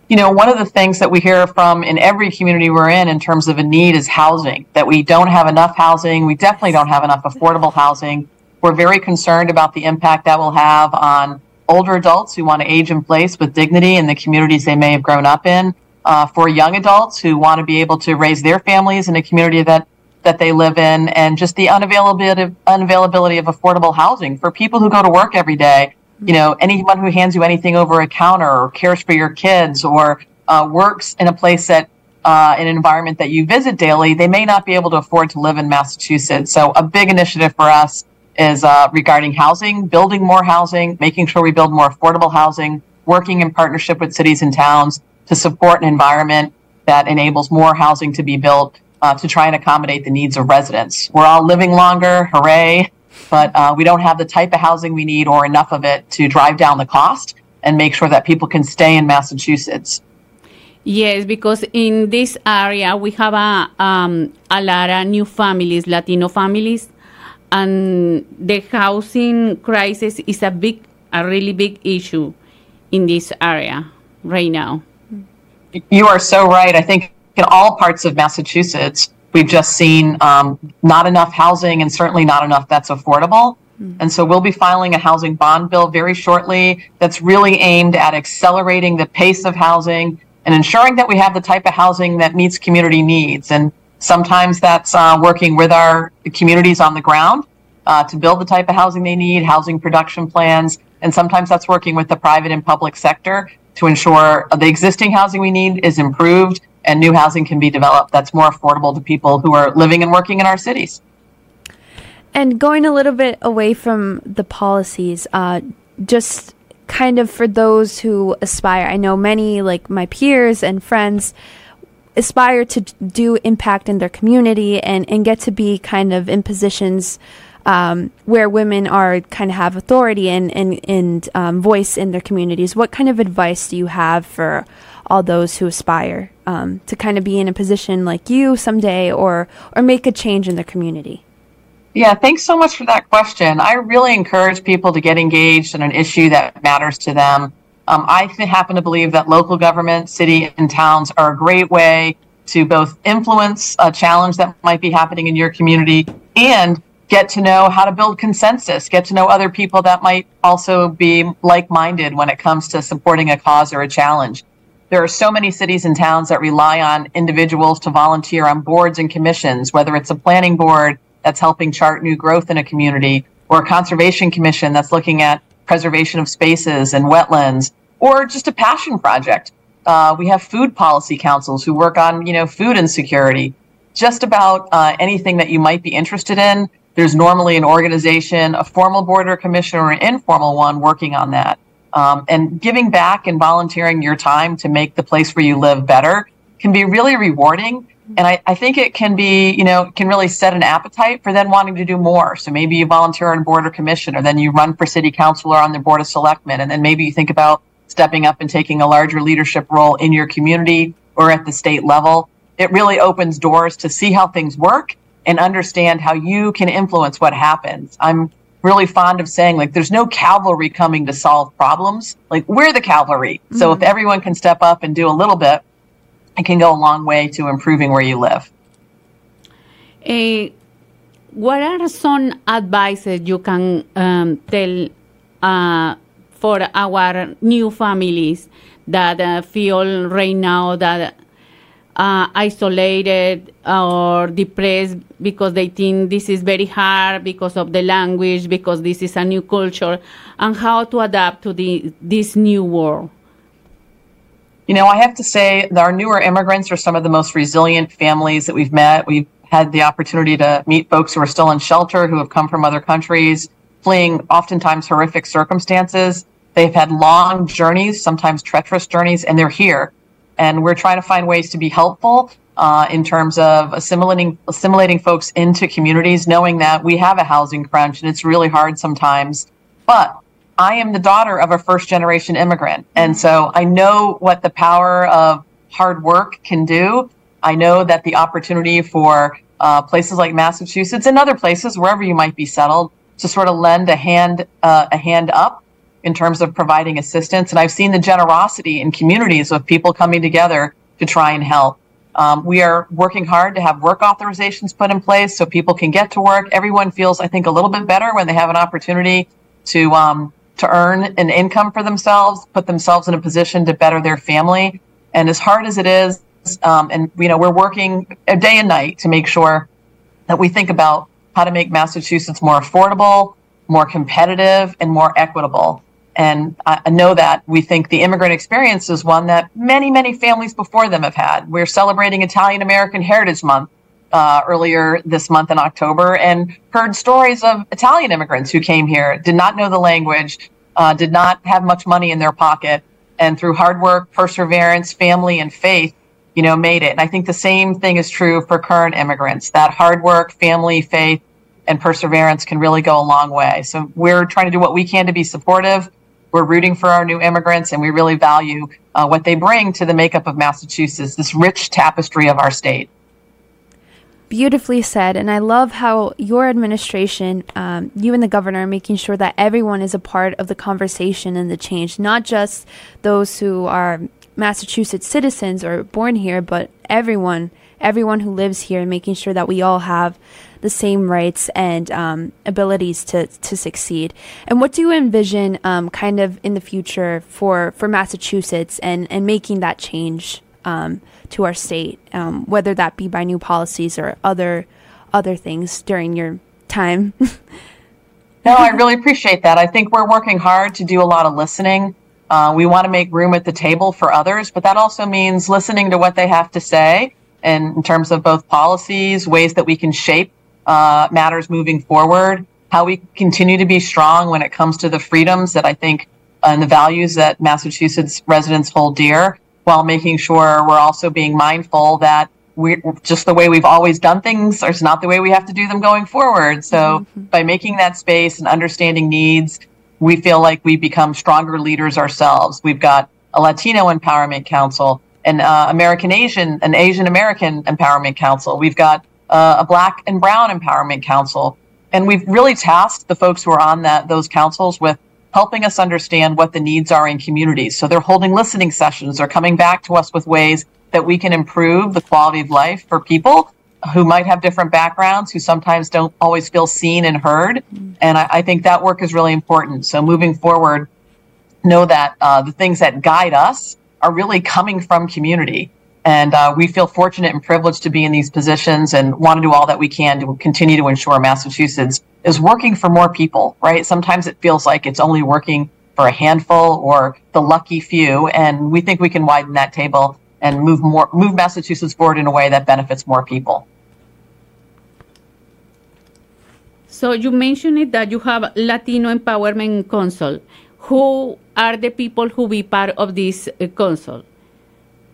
You know, one of the things that we hear from in every community we're in in terms of a need is housing, that we don't have enough housing. We definitely don't have enough affordable housing. We're very concerned about the impact that will have on older adults who want to age in place with dignity in the communities they may have grown up in, uh, for young adults who want to be able to raise their families in a community that that they live in, and just the unavailability unavailability of affordable housing for people who go to work every day. You know, anyone who hands you anything over a counter or cares for your kids or uh, works in a place that uh, an environment that you visit daily, they may not be able to afford to live in Massachusetts. So a big initiative for us is uh, regarding housing, building more housing, making sure we build more affordable housing, working in partnership with cities and towns to support an environment that enables more housing to be built uh, to try and accommodate the needs of residents. We're all living longer, hooray! But uh, we don't have the type of housing we need or enough of it to drive down the cost and make sure that people can stay in Massachusetts. Yes, because in this area we have a um, a lot of new families, Latino families, and the housing crisis is a big, a really big issue in this area right now. You are so right. I think in all parts of Massachusetts, we've just seen um, not enough housing and certainly not enough that's affordable. And so we'll be filing a housing bond bill very shortly that's really aimed at accelerating the pace of housing and ensuring that we have the type of housing that meets community needs. And sometimes that's uh, working with our communities on the ground uh, to build the type of housing they need, housing production plans. And sometimes that's working with the private and public sector to ensure the existing housing we need is improved and new housing can be developed that's more affordable to people who are living and working in our cities. And going a little bit away from the policies, uh, just kind of for those who aspire, I know many, like my peers and friends, aspire to do impact in their community and, and get to be kind of in positions um, where women are kind of have authority and, and, and um, voice in their communities. What kind of advice do you have for all those who aspire um, to kind of be in a position like you someday or, or make a change in their community? Yeah, thanks so much for that question. I really encourage people to get engaged in an issue that matters to them. Um, I happen to believe that local government, city, and towns are a great way to both influence a challenge that might be happening in your community and get to know how to build consensus, get to know other people that might also be like minded when it comes to supporting a cause or a challenge. There are so many cities and towns that rely on individuals to volunteer on boards and commissions, whether it's a planning board that's helping chart new growth in a community, or a conservation commission that's looking at preservation of spaces and wetlands, or just a passion project. Uh, we have food policy councils who work on, you know, food insecurity. Just about uh, anything that you might be interested in, there's normally an organization, a formal board or commission, or an informal one working on that. Um, and giving back and volunteering your time to make the place where you live better can be really rewarding. And I, I think it can be, you know, can really set an appetite for then wanting to do more. So maybe you volunteer on a board or commission, or then you run for city council or on the board of selectmen. And then maybe you think about stepping up and taking a larger leadership role in your community or at the state level. It really opens doors to see how things work and understand how you can influence what happens. I'm really fond of saying like there's no cavalry coming to solve problems. Like we're the cavalry. So if mm-hmm. everyone can step up and do a little bit, it can go a long way to improving where you live. Eh, what are some advices you can um, tell uh, for our new families that uh, feel right now that uh, isolated or depressed because they think this is very hard because of the language, because this is a new culture, and how to adapt to the this new world? You know, I have to say that our newer immigrants are some of the most resilient families that we've met. We've had the opportunity to meet folks who are still in shelter, who have come from other countries, fleeing oftentimes horrific circumstances. They've had long journeys, sometimes treacherous journeys, and they're here. And we're trying to find ways to be helpful uh, in terms of assimilating assimilating folks into communities, knowing that we have a housing crunch and it's really hard sometimes. But I am the daughter of a first generation immigrant. And so I know what the power of hard work can do. I know that the opportunity for uh, places like Massachusetts and other places, wherever you might be settled, to sort of lend a hand, uh, a hand up in terms of providing assistance. And I've seen the generosity in communities of people coming together to try and help. Um, we are working hard to have work authorizations put in place so people can get to work. Everyone feels, I think, a little bit better when they have an opportunity to um, to earn an income for themselves, put themselves in a position to better their family. And as hard as it is, um, and you know, we're working day and night to make sure that we think about how to make Massachusetts more affordable, more competitive, and more equitable. And I I know that we think the immigrant experience is one that many, many families before them have had. We're celebrating Italian American Heritage Month uh, earlier this month in October and heard stories of Italian immigrants who came here, did not know the language, uh, did not have much money in their pocket, and through hard work, perseverance, family, and faith, you know, made it. And I think the same thing is true for current immigrants. That hard work, family, faith, and perseverance can really go a long way. So we're trying to do what we can to be supportive. We're rooting for our new immigrants, and we really value uh, what they bring to the makeup of Massachusetts, this rich tapestry of our state. Beautifully said. And I love how your administration, um, you and the governor, are making sure that everyone is a part of the conversation and the change, not just those who are Massachusetts citizens or born here, but everyone, everyone who lives here, and making sure that we all have the same rights and um, abilities to, to succeed. And what do you envision um, kind of in the future for, for Massachusetts and, and making that change um, to our state, um, whether that be by new policies or other other things during your time? (laughs) No, I really appreciate that. I think we're working hard to do a lot of listening. Uh, we want to make room at the table for others, but that also means listening to what they have to say and in terms of both policies, ways that we can shape uh, matters moving forward, how we continue to be strong when it comes to the freedoms that I think uh, and the values that Massachusetts residents hold dear, while making sure we're also being mindful that we just the way we've always done things is not the way we have to do them going forward. So by making that space and understanding needs, we feel like we become stronger leaders ourselves. We've got a Latino Empowerment Council, an uh, American Asian, an Asian American Empowerment Council. We've got uh, a Black and Brown Empowerment Council, and we've really tasked the folks who are on that those councils with helping us understand what the needs are in communities. So they're holding listening sessions. They're coming back to us with ways that we can improve the quality of life for people who might have different backgrounds, who sometimes don't always feel seen and heard. And I, I think that work is really important. So moving forward, know that uh, the things that guide us are really coming from community. And uh, we feel fortunate and privileged to be in these positions and want to do all that we can to continue to ensure Massachusetts is working for more people, right? Sometimes it feels like it's only working for a handful or the lucky few. And we think we can widen that table and move more, move Massachusetts forward in a way that benefits more people. So you mentioned it that you have Latino Empowerment Council. Who are the people who be part of this uh, council?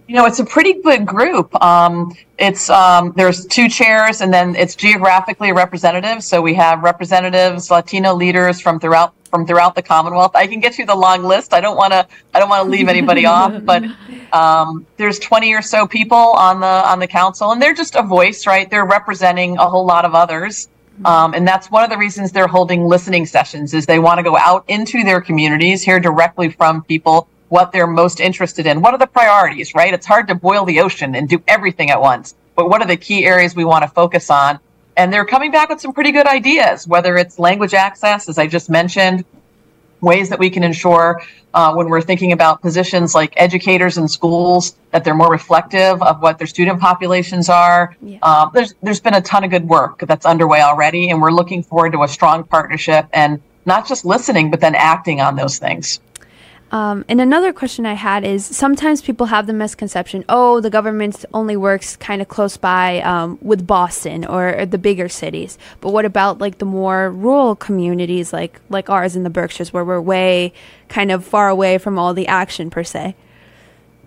You know, it's a pretty big group. Um, it's um, there's two chairs, and then it's geographically representative. So we have representatives, Latino leaders from throughout from throughout the Commonwealth. I can get you the long list. I don't want to I don't want to leave anybody (laughs) off, but um, there's 20 or so people on the on the council, and they're just a voice, right? They're representing a whole lot of others. Um, and that's one of the reasons they're holding listening sessions is they want to go out into their communities, hear directly from people what they're most interested in. What are the priorities, right? It's hard to boil the ocean and do everything at once. But what are the key areas we want to focus on? And they're coming back with some pretty good ideas, whether it's language access, as I just mentioned, ways that we can ensure uh, when we're thinking about positions like educators in schools that they're more reflective of what their student populations are. Uh, there's there's been a ton of good work that's underway already, and we're looking forward to a strong partnership and not just listening, but then acting on those things. Um, and another question I had is sometimes people have the misconception, oh, the government only works kind of close by um, with Boston or, or the bigger cities. But what about like the more rural communities like like ours in the Berkshires, where we're way kind of far away from all the action per se?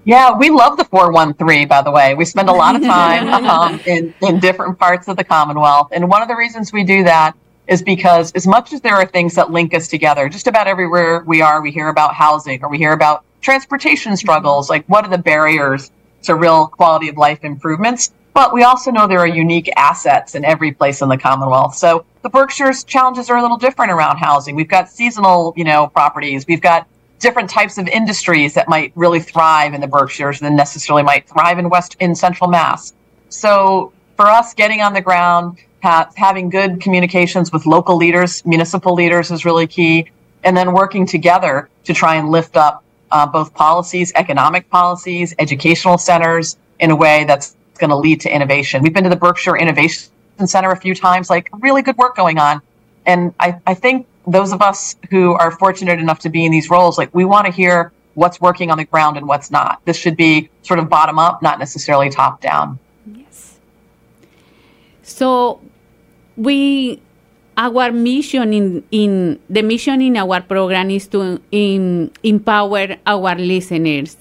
Yeah, we love the 413, by the way. We spend a lot of time (laughs) um, in, in different parts of the Commonwealth. And one of the reasons we do that is because as much as there are things that link us together, just about everywhere we are, we hear about housing or we hear about transportation mm-hmm. struggles, like what are the barriers to real quality of life improvements? But we also know there are unique assets in every place in the Commonwealth. So the Berkshires challenges are a little different around housing. We've got seasonal, you know, properties. We've got different types of industries that might really thrive in the Berkshires than necessarily might thrive in West in Central Mass. So for us, getting on the ground, ha- having good communications with local leaders, municipal leaders is really key, and then working together to try and lift up uh, both policies, economic policies, educational centers in a way that's going to lead to innovation. We've been to the Berkshire Innovation Center a few times, like really good work going on. And I, I think those of us who are fortunate enough to be in these roles, like we want to hear what's working on the ground and what's not. This should be sort of bottom up, not necessarily top down. Yes. So we our mission in in the mission in our program is to in, empower our listeners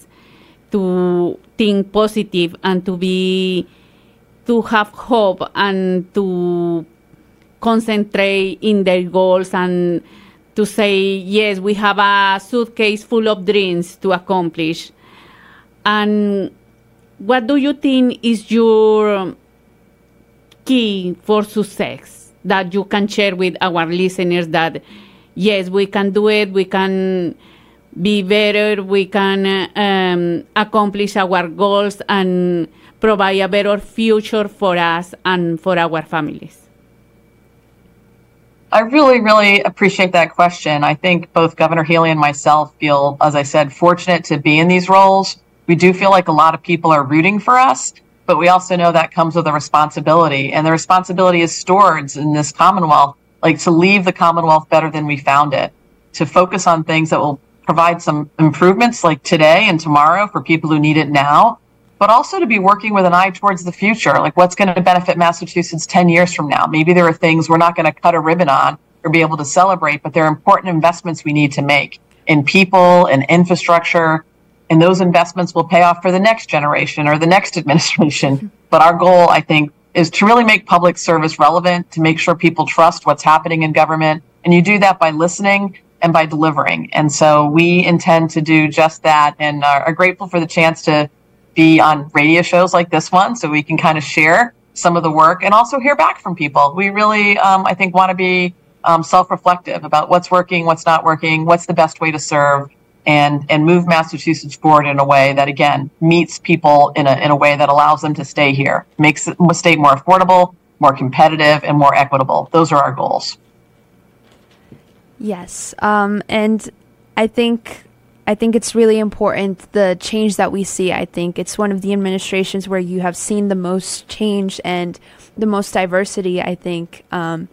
to think positive and to be to have hope and to concentrate in their goals and to say yes we have a suitcase full of dreams to accomplish. And what do you think is your key for success that you can share with our listeners that yes we can do it we can be better we can um, accomplish our goals and provide a better future for us and for our families I really, really appreciate that question. I think both Governor Healey and myself feel, as I said, fortunate to be in these roles. We do feel like a lot of people are rooting for us, but we also know that comes with a responsibility. And the responsibility is stewards in this Commonwealth, like to leave the Commonwealth better than we found it, to focus on things that will provide some improvements like today and tomorrow for people who need it now, but also to be working with an eye towards the future, like what's going to benefit Massachusetts 10 years from now. Maybe there are things we're not going to cut a ribbon on or be able to celebrate, but there are important investments we need to make in people and infrastructure. And those investments will pay off for the next generation or the next (laughs) administration. But our goal, I think, is to really make public service relevant, to make sure people trust what's happening in government. And you do that by listening and by delivering. And so we intend to do just that and are grateful for the chance to be on radio shows like this one so we can kind of share some of the work and also hear back from people. We really, um, I think, want to be um, self reflective about what's working, what's not working, what's the best way to serve. And, and move Massachusetts forward in a way that again meets people in a, in a way that allows them to stay here, makes the state more affordable, more competitive, and more equitable. Those are our goals. Yes. Um, and I think I think it's really important the change that we see. I think it's one of the administrations where you have seen the most change and the most diversity. I think, um,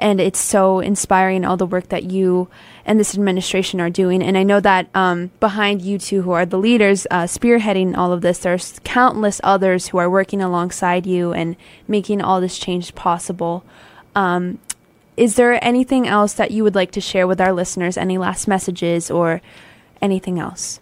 and it's so inspiring all the work that you and this administration are doing. And I know that um, behind you two, who are the leaders uh, spearheading all of this, there's countless others who are working alongside you and making all this change possible. Um, is there anything else that you would like to share with our listeners? Any last messages or anything else?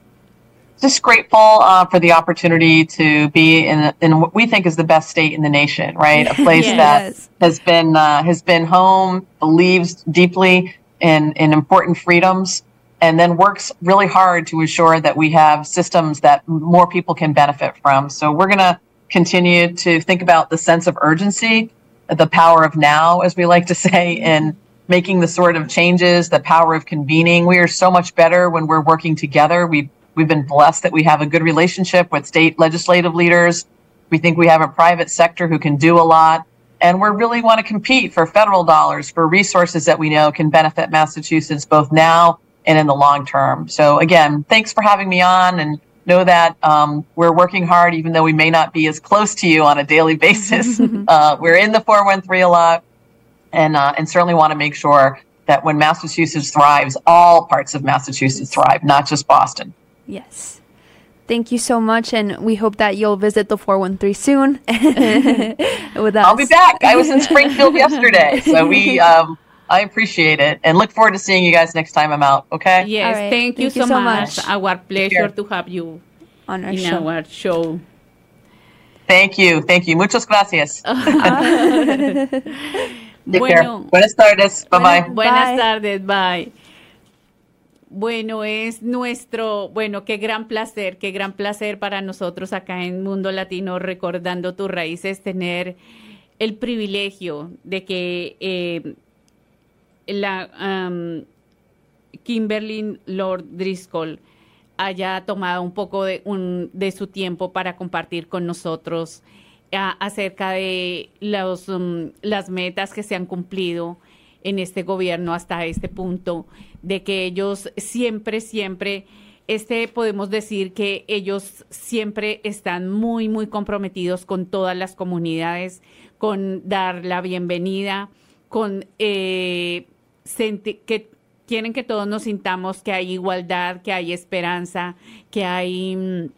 Just grateful uh, for the opportunity to be in, in what we think is the best state in the nation, right? A (laughs) place Yes. that has been uh, has been home, believes deeply in in important freedoms, and then works really hard to ensure that we have systems that more people can benefit from. So we're going to continue to think about the sense of urgency, the power of now, as we like to (laughs) say, in making the sort of changes, the power of convening. We are so much better when we're working together. We we've been blessed that we have a good relationship with state legislative leaders. We think we have a private sector who can do a lot. And we really want to compete for federal dollars, for resources that we know can benefit Massachusetts both now and in the long term. So again, thanks for having me on and know that um, we're working hard, even though we may not be as close to you on a daily (laughs) basis. uh, we're in the 413 a lot and, uh, and certainly want to make sure that when Massachusetts thrives, all parts of Massachusetts thrive, not just Boston. Yes. Thank you so much, and we hope that you'll visit the 413 soon (laughs) with us. I'll be back. I was in (laughs) Springfield yesterday, so we (laughs) um, I appreciate it and look forward to seeing you guys next time I'm out. Okay. Yes, right. thank, you Thank you so, so much. much. Our pleasure to have you on our in show. our show. Thank you. Thank you. Muchas gracias. Take care. Buenas tardes. Bye bye. Buenas tardes, bye. Bueno, es nuestro, bueno, qué gran placer, qué gran placer para nosotros acá en Mundo Latino, recordando tus raíces, tener el privilegio de que eh, la am, Kimberly Lord Driscoll haya tomado un poco de, un- de su tiempo para compartir con nosotros acerca de los, um, las metas que se han cumplido en este gobierno hasta este punto, de que ellos siempre, siempre, este podemos decir que ellos siempre están muy, muy comprometidos con todas las comunidades, con dar la bienvenida, con eh, que quieren que todos nos sintamos que hay igualdad, que hay esperanza, que hay mm,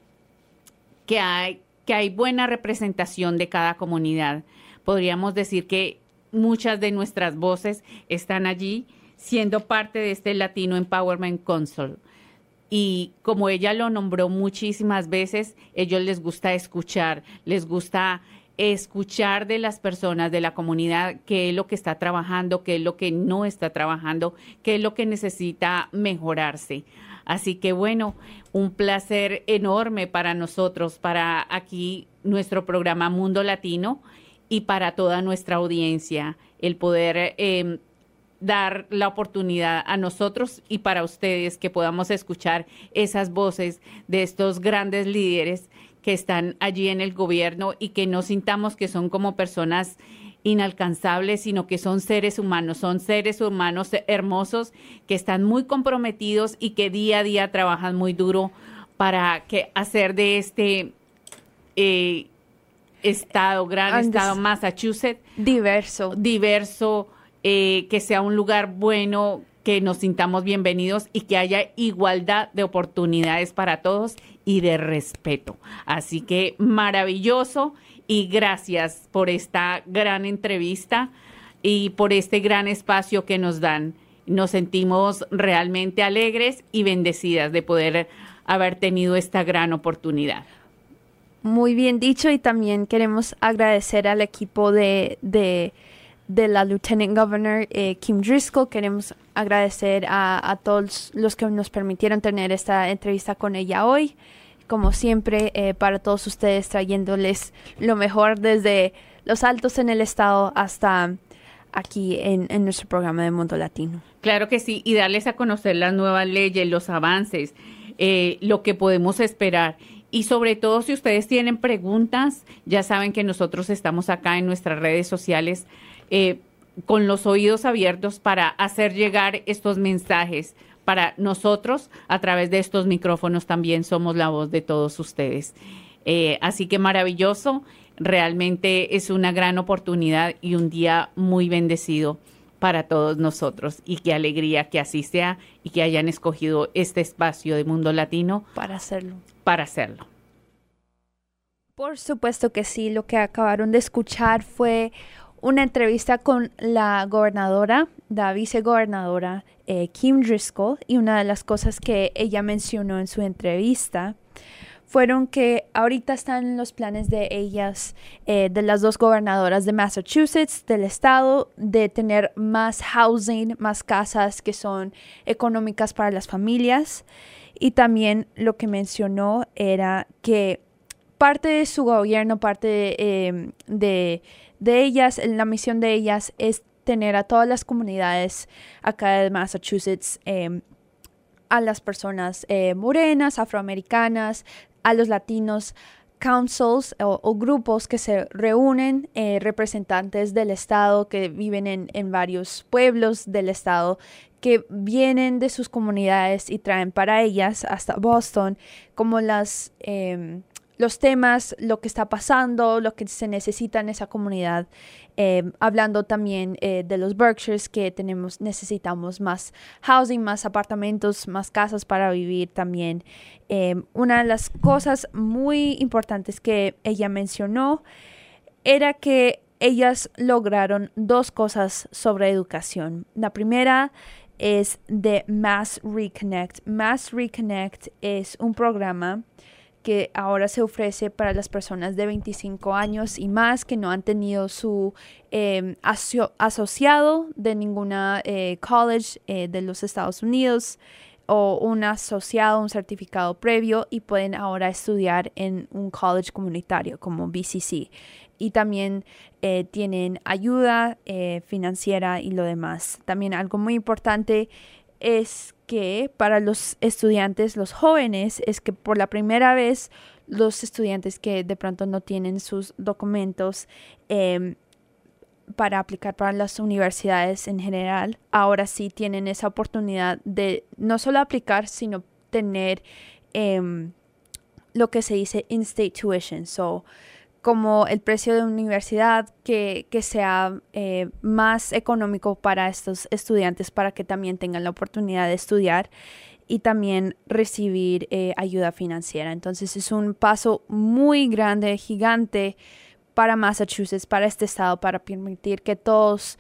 que hay, que hay buena representación de cada comunidad. Podríamos decir que muchas de nuestras voces están allí siendo parte de este Latino Empowerment Council. Y como ella lo nombró muchísimas veces, ellos les gusta escuchar, les gusta escuchar de las personas de la comunidad qué es lo que está trabajando, qué es lo que no está trabajando, qué es lo que necesita mejorarse. Así que bueno, un placer enorme para nosotros, para aquí nuestro programa Mundo Latino y para toda nuestra audiencia, el poder eh, dar la oportunidad a nosotros y para ustedes que podamos escuchar esas voces de estos grandes líderes que están allí en el gobierno y que no sintamos que son como personas inalcanzables, sino que son seres humanos, son seres humanos hermosos que están muy comprometidos y que día a día trabajan muy duro para que hacer de este eh, estado, gran And estado Massachusetts, diverso, diverso, eh, que sea un lugar bueno, que nos sintamos bienvenidos y que haya igualdad de oportunidades para todos y de respeto. Así que maravilloso y gracias por esta gran entrevista y por este gran espacio que nos dan. Nos sentimos realmente alegres y bendecidas de poder haber tenido esta gran oportunidad. Muy bien dicho y también queremos agradecer al equipo de, de, de la Lieutenant Governor eh, Kim Driscoll. Queremos agradecer a, a todos los que nos permitieron tener esta entrevista con ella hoy. Como siempre, eh, para todos ustedes trayéndoles lo mejor desde los altos en el estado hasta aquí en, en nuestro programa de Mundo Latino. Claro que sí, y darles a conocer las nuevas leyes, los avances, eh, lo que podemos esperar. Y sobre todo, si ustedes tienen preguntas, ya saben que nosotros estamos acá en nuestras redes sociales eh, con los oídos abiertos para hacer llegar estos mensajes, para nosotros, a través de estos micrófonos también somos la voz de todos ustedes. Eh, así que maravilloso, realmente es una gran oportunidad y un día muy bendecido para todos nosotros y qué alegría que así sea y que hayan escogido este espacio de Mundo Latino para hacerlo. Para hacerlo. Por supuesto que sí, lo que acabaron de escuchar fue una entrevista con la gobernadora, la vicegobernadora eh, Kim Driscoll, y una de las cosas que ella mencionó en su entrevista fueron que ahorita están los planes de ellas, eh, de las dos gobernadoras de Massachusetts, del estado, de tener más housing, más casas que son económicas para las familias. Y también lo que mencionó era que parte de su gobierno, parte eh, de, de ellas, la misión de ellas es tener a todas las comunidades acá de Massachusetts, eh, a las personas eh, morenas, afroamericanas, a los latinos, councils o, grupos que se reúnen, eh, representantes del Estado que viven en, en varios pueblos del Estado, que vienen de sus comunidades y traen para ellas hasta Boston como las... em, los temas, lo que está pasando, lo que se necesita en esa comunidad, eh, hablando también eh, de los Berkshires que tenemos, necesitamos más housing, más apartamentos, más casas para vivir también. Eh, una de las cosas muy importantes que ella mencionó era que ellas lograron dos cosas sobre educación. La primera es de Mass Reconnect. Mass Reconnect es un programa que ahora se ofrece para las personas de 25 años y más que no han tenido su aso- asociado de ninguna eh, college eh, de los Estados Unidos o un asociado, un certificado previo y pueden ahora estudiar en un college comunitario como BCC. Y también eh, tienen ayuda financiera y lo demás. También algo muy importante es que para los estudiantes, los jóvenes, es que por la primera vez los estudiantes que de pronto no tienen sus documentos em, para aplicar para las universidades en general, ahora sí tienen esa oportunidad de no solo aplicar, sino tener em, lo que se dice in-state tuition. Como el precio de universidad que, que sea eh, más económico para estos estudiantes para que también tengan la oportunidad de estudiar y también recibir eh, ayuda financiera. Entonces es un paso muy grande, gigante para Massachusetts, para este estado, para permitir que todos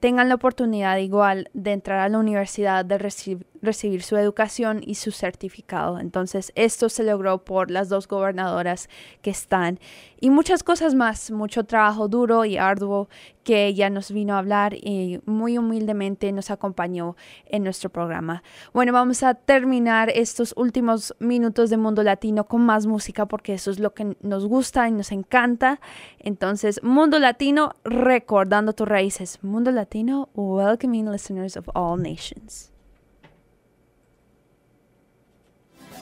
tengan la oportunidad igual de entrar a la universidad, de reci- recibir su educación y su certificado. Entonces, esto se logró por las dos gobernadoras que están y muchas cosas más, mucho trabajo duro y arduo que ella nos vino a hablar y muy humildemente nos acompañó en nuestro programa. Bueno, vamos a terminar estos últimos minutos de Mundo Latino con más música porque eso es lo que nos gusta y nos encanta. Entonces, Mundo Latino, recordando tus raíces. Mundo Latino, welcoming listeners of all nations. Año tras año, ecuatorianos por el mundo festejando tradiciones lindas del Ecuador. Van bajando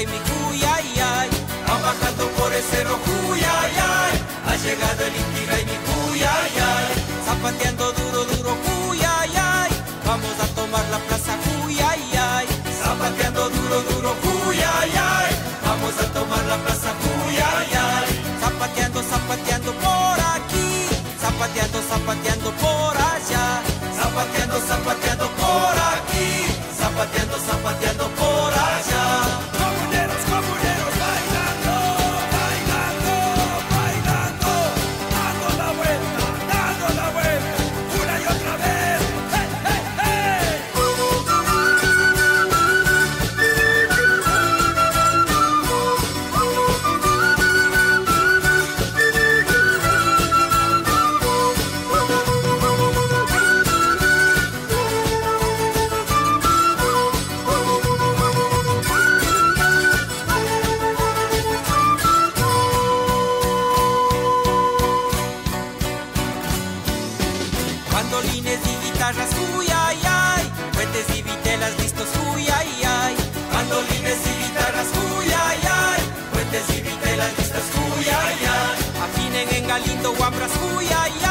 Inti Raimi Cuyayay. Van bajando por el cerro Cuyayay, ha llegado el Inti Raimi Cuyayay. Zapateando duro, duro Cuyayay, vamos a tomar la plaza Cuyayay. Zapateando duro, duro Cuyayay, vamos a tomar la plaza Cuyayay. Zapateando, zapateando por aquí, zapateando, zapateando por allá. Zapateando, zapateando por aquí, zapateando, zapateando guitarras, uy, ay, ay, fuentes y vitelas listos, uy, ay, ay, bandolines y guitarras, uy, ay, ay, fuentes y vitelas listas, uy, ay, ay, afinen en Galindo, guambras, uy, ay, ay.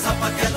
Zapateando,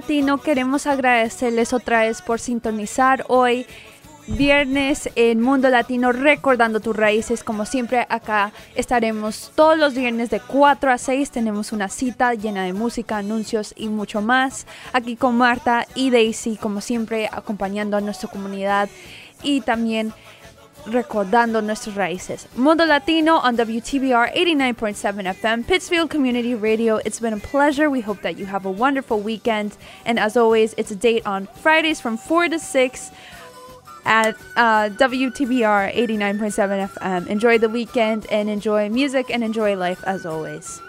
Latino, queremos agradecerles otra vez por sintonizar hoy. Viernes en Mundo Latino recordando tus raíces. Como siempre acá estaremos todos los viernes de 4 a 6. Tenemos una cita llena de música, anuncios y mucho más. Aquí con Marta y Daisy, como siempre, acompañando a nuestra comunidad y también recordando nuestras raíces. Mundo Latino on WTBR 89.7 FM, Pittsfield Community Radio. It's been a pleasure. We hope that you have a wonderful weekend. And as always, it's a date on Fridays from 4 to 6 at uh, WTBR 89.7 FM. Enjoy the weekend and enjoy music and enjoy life as always.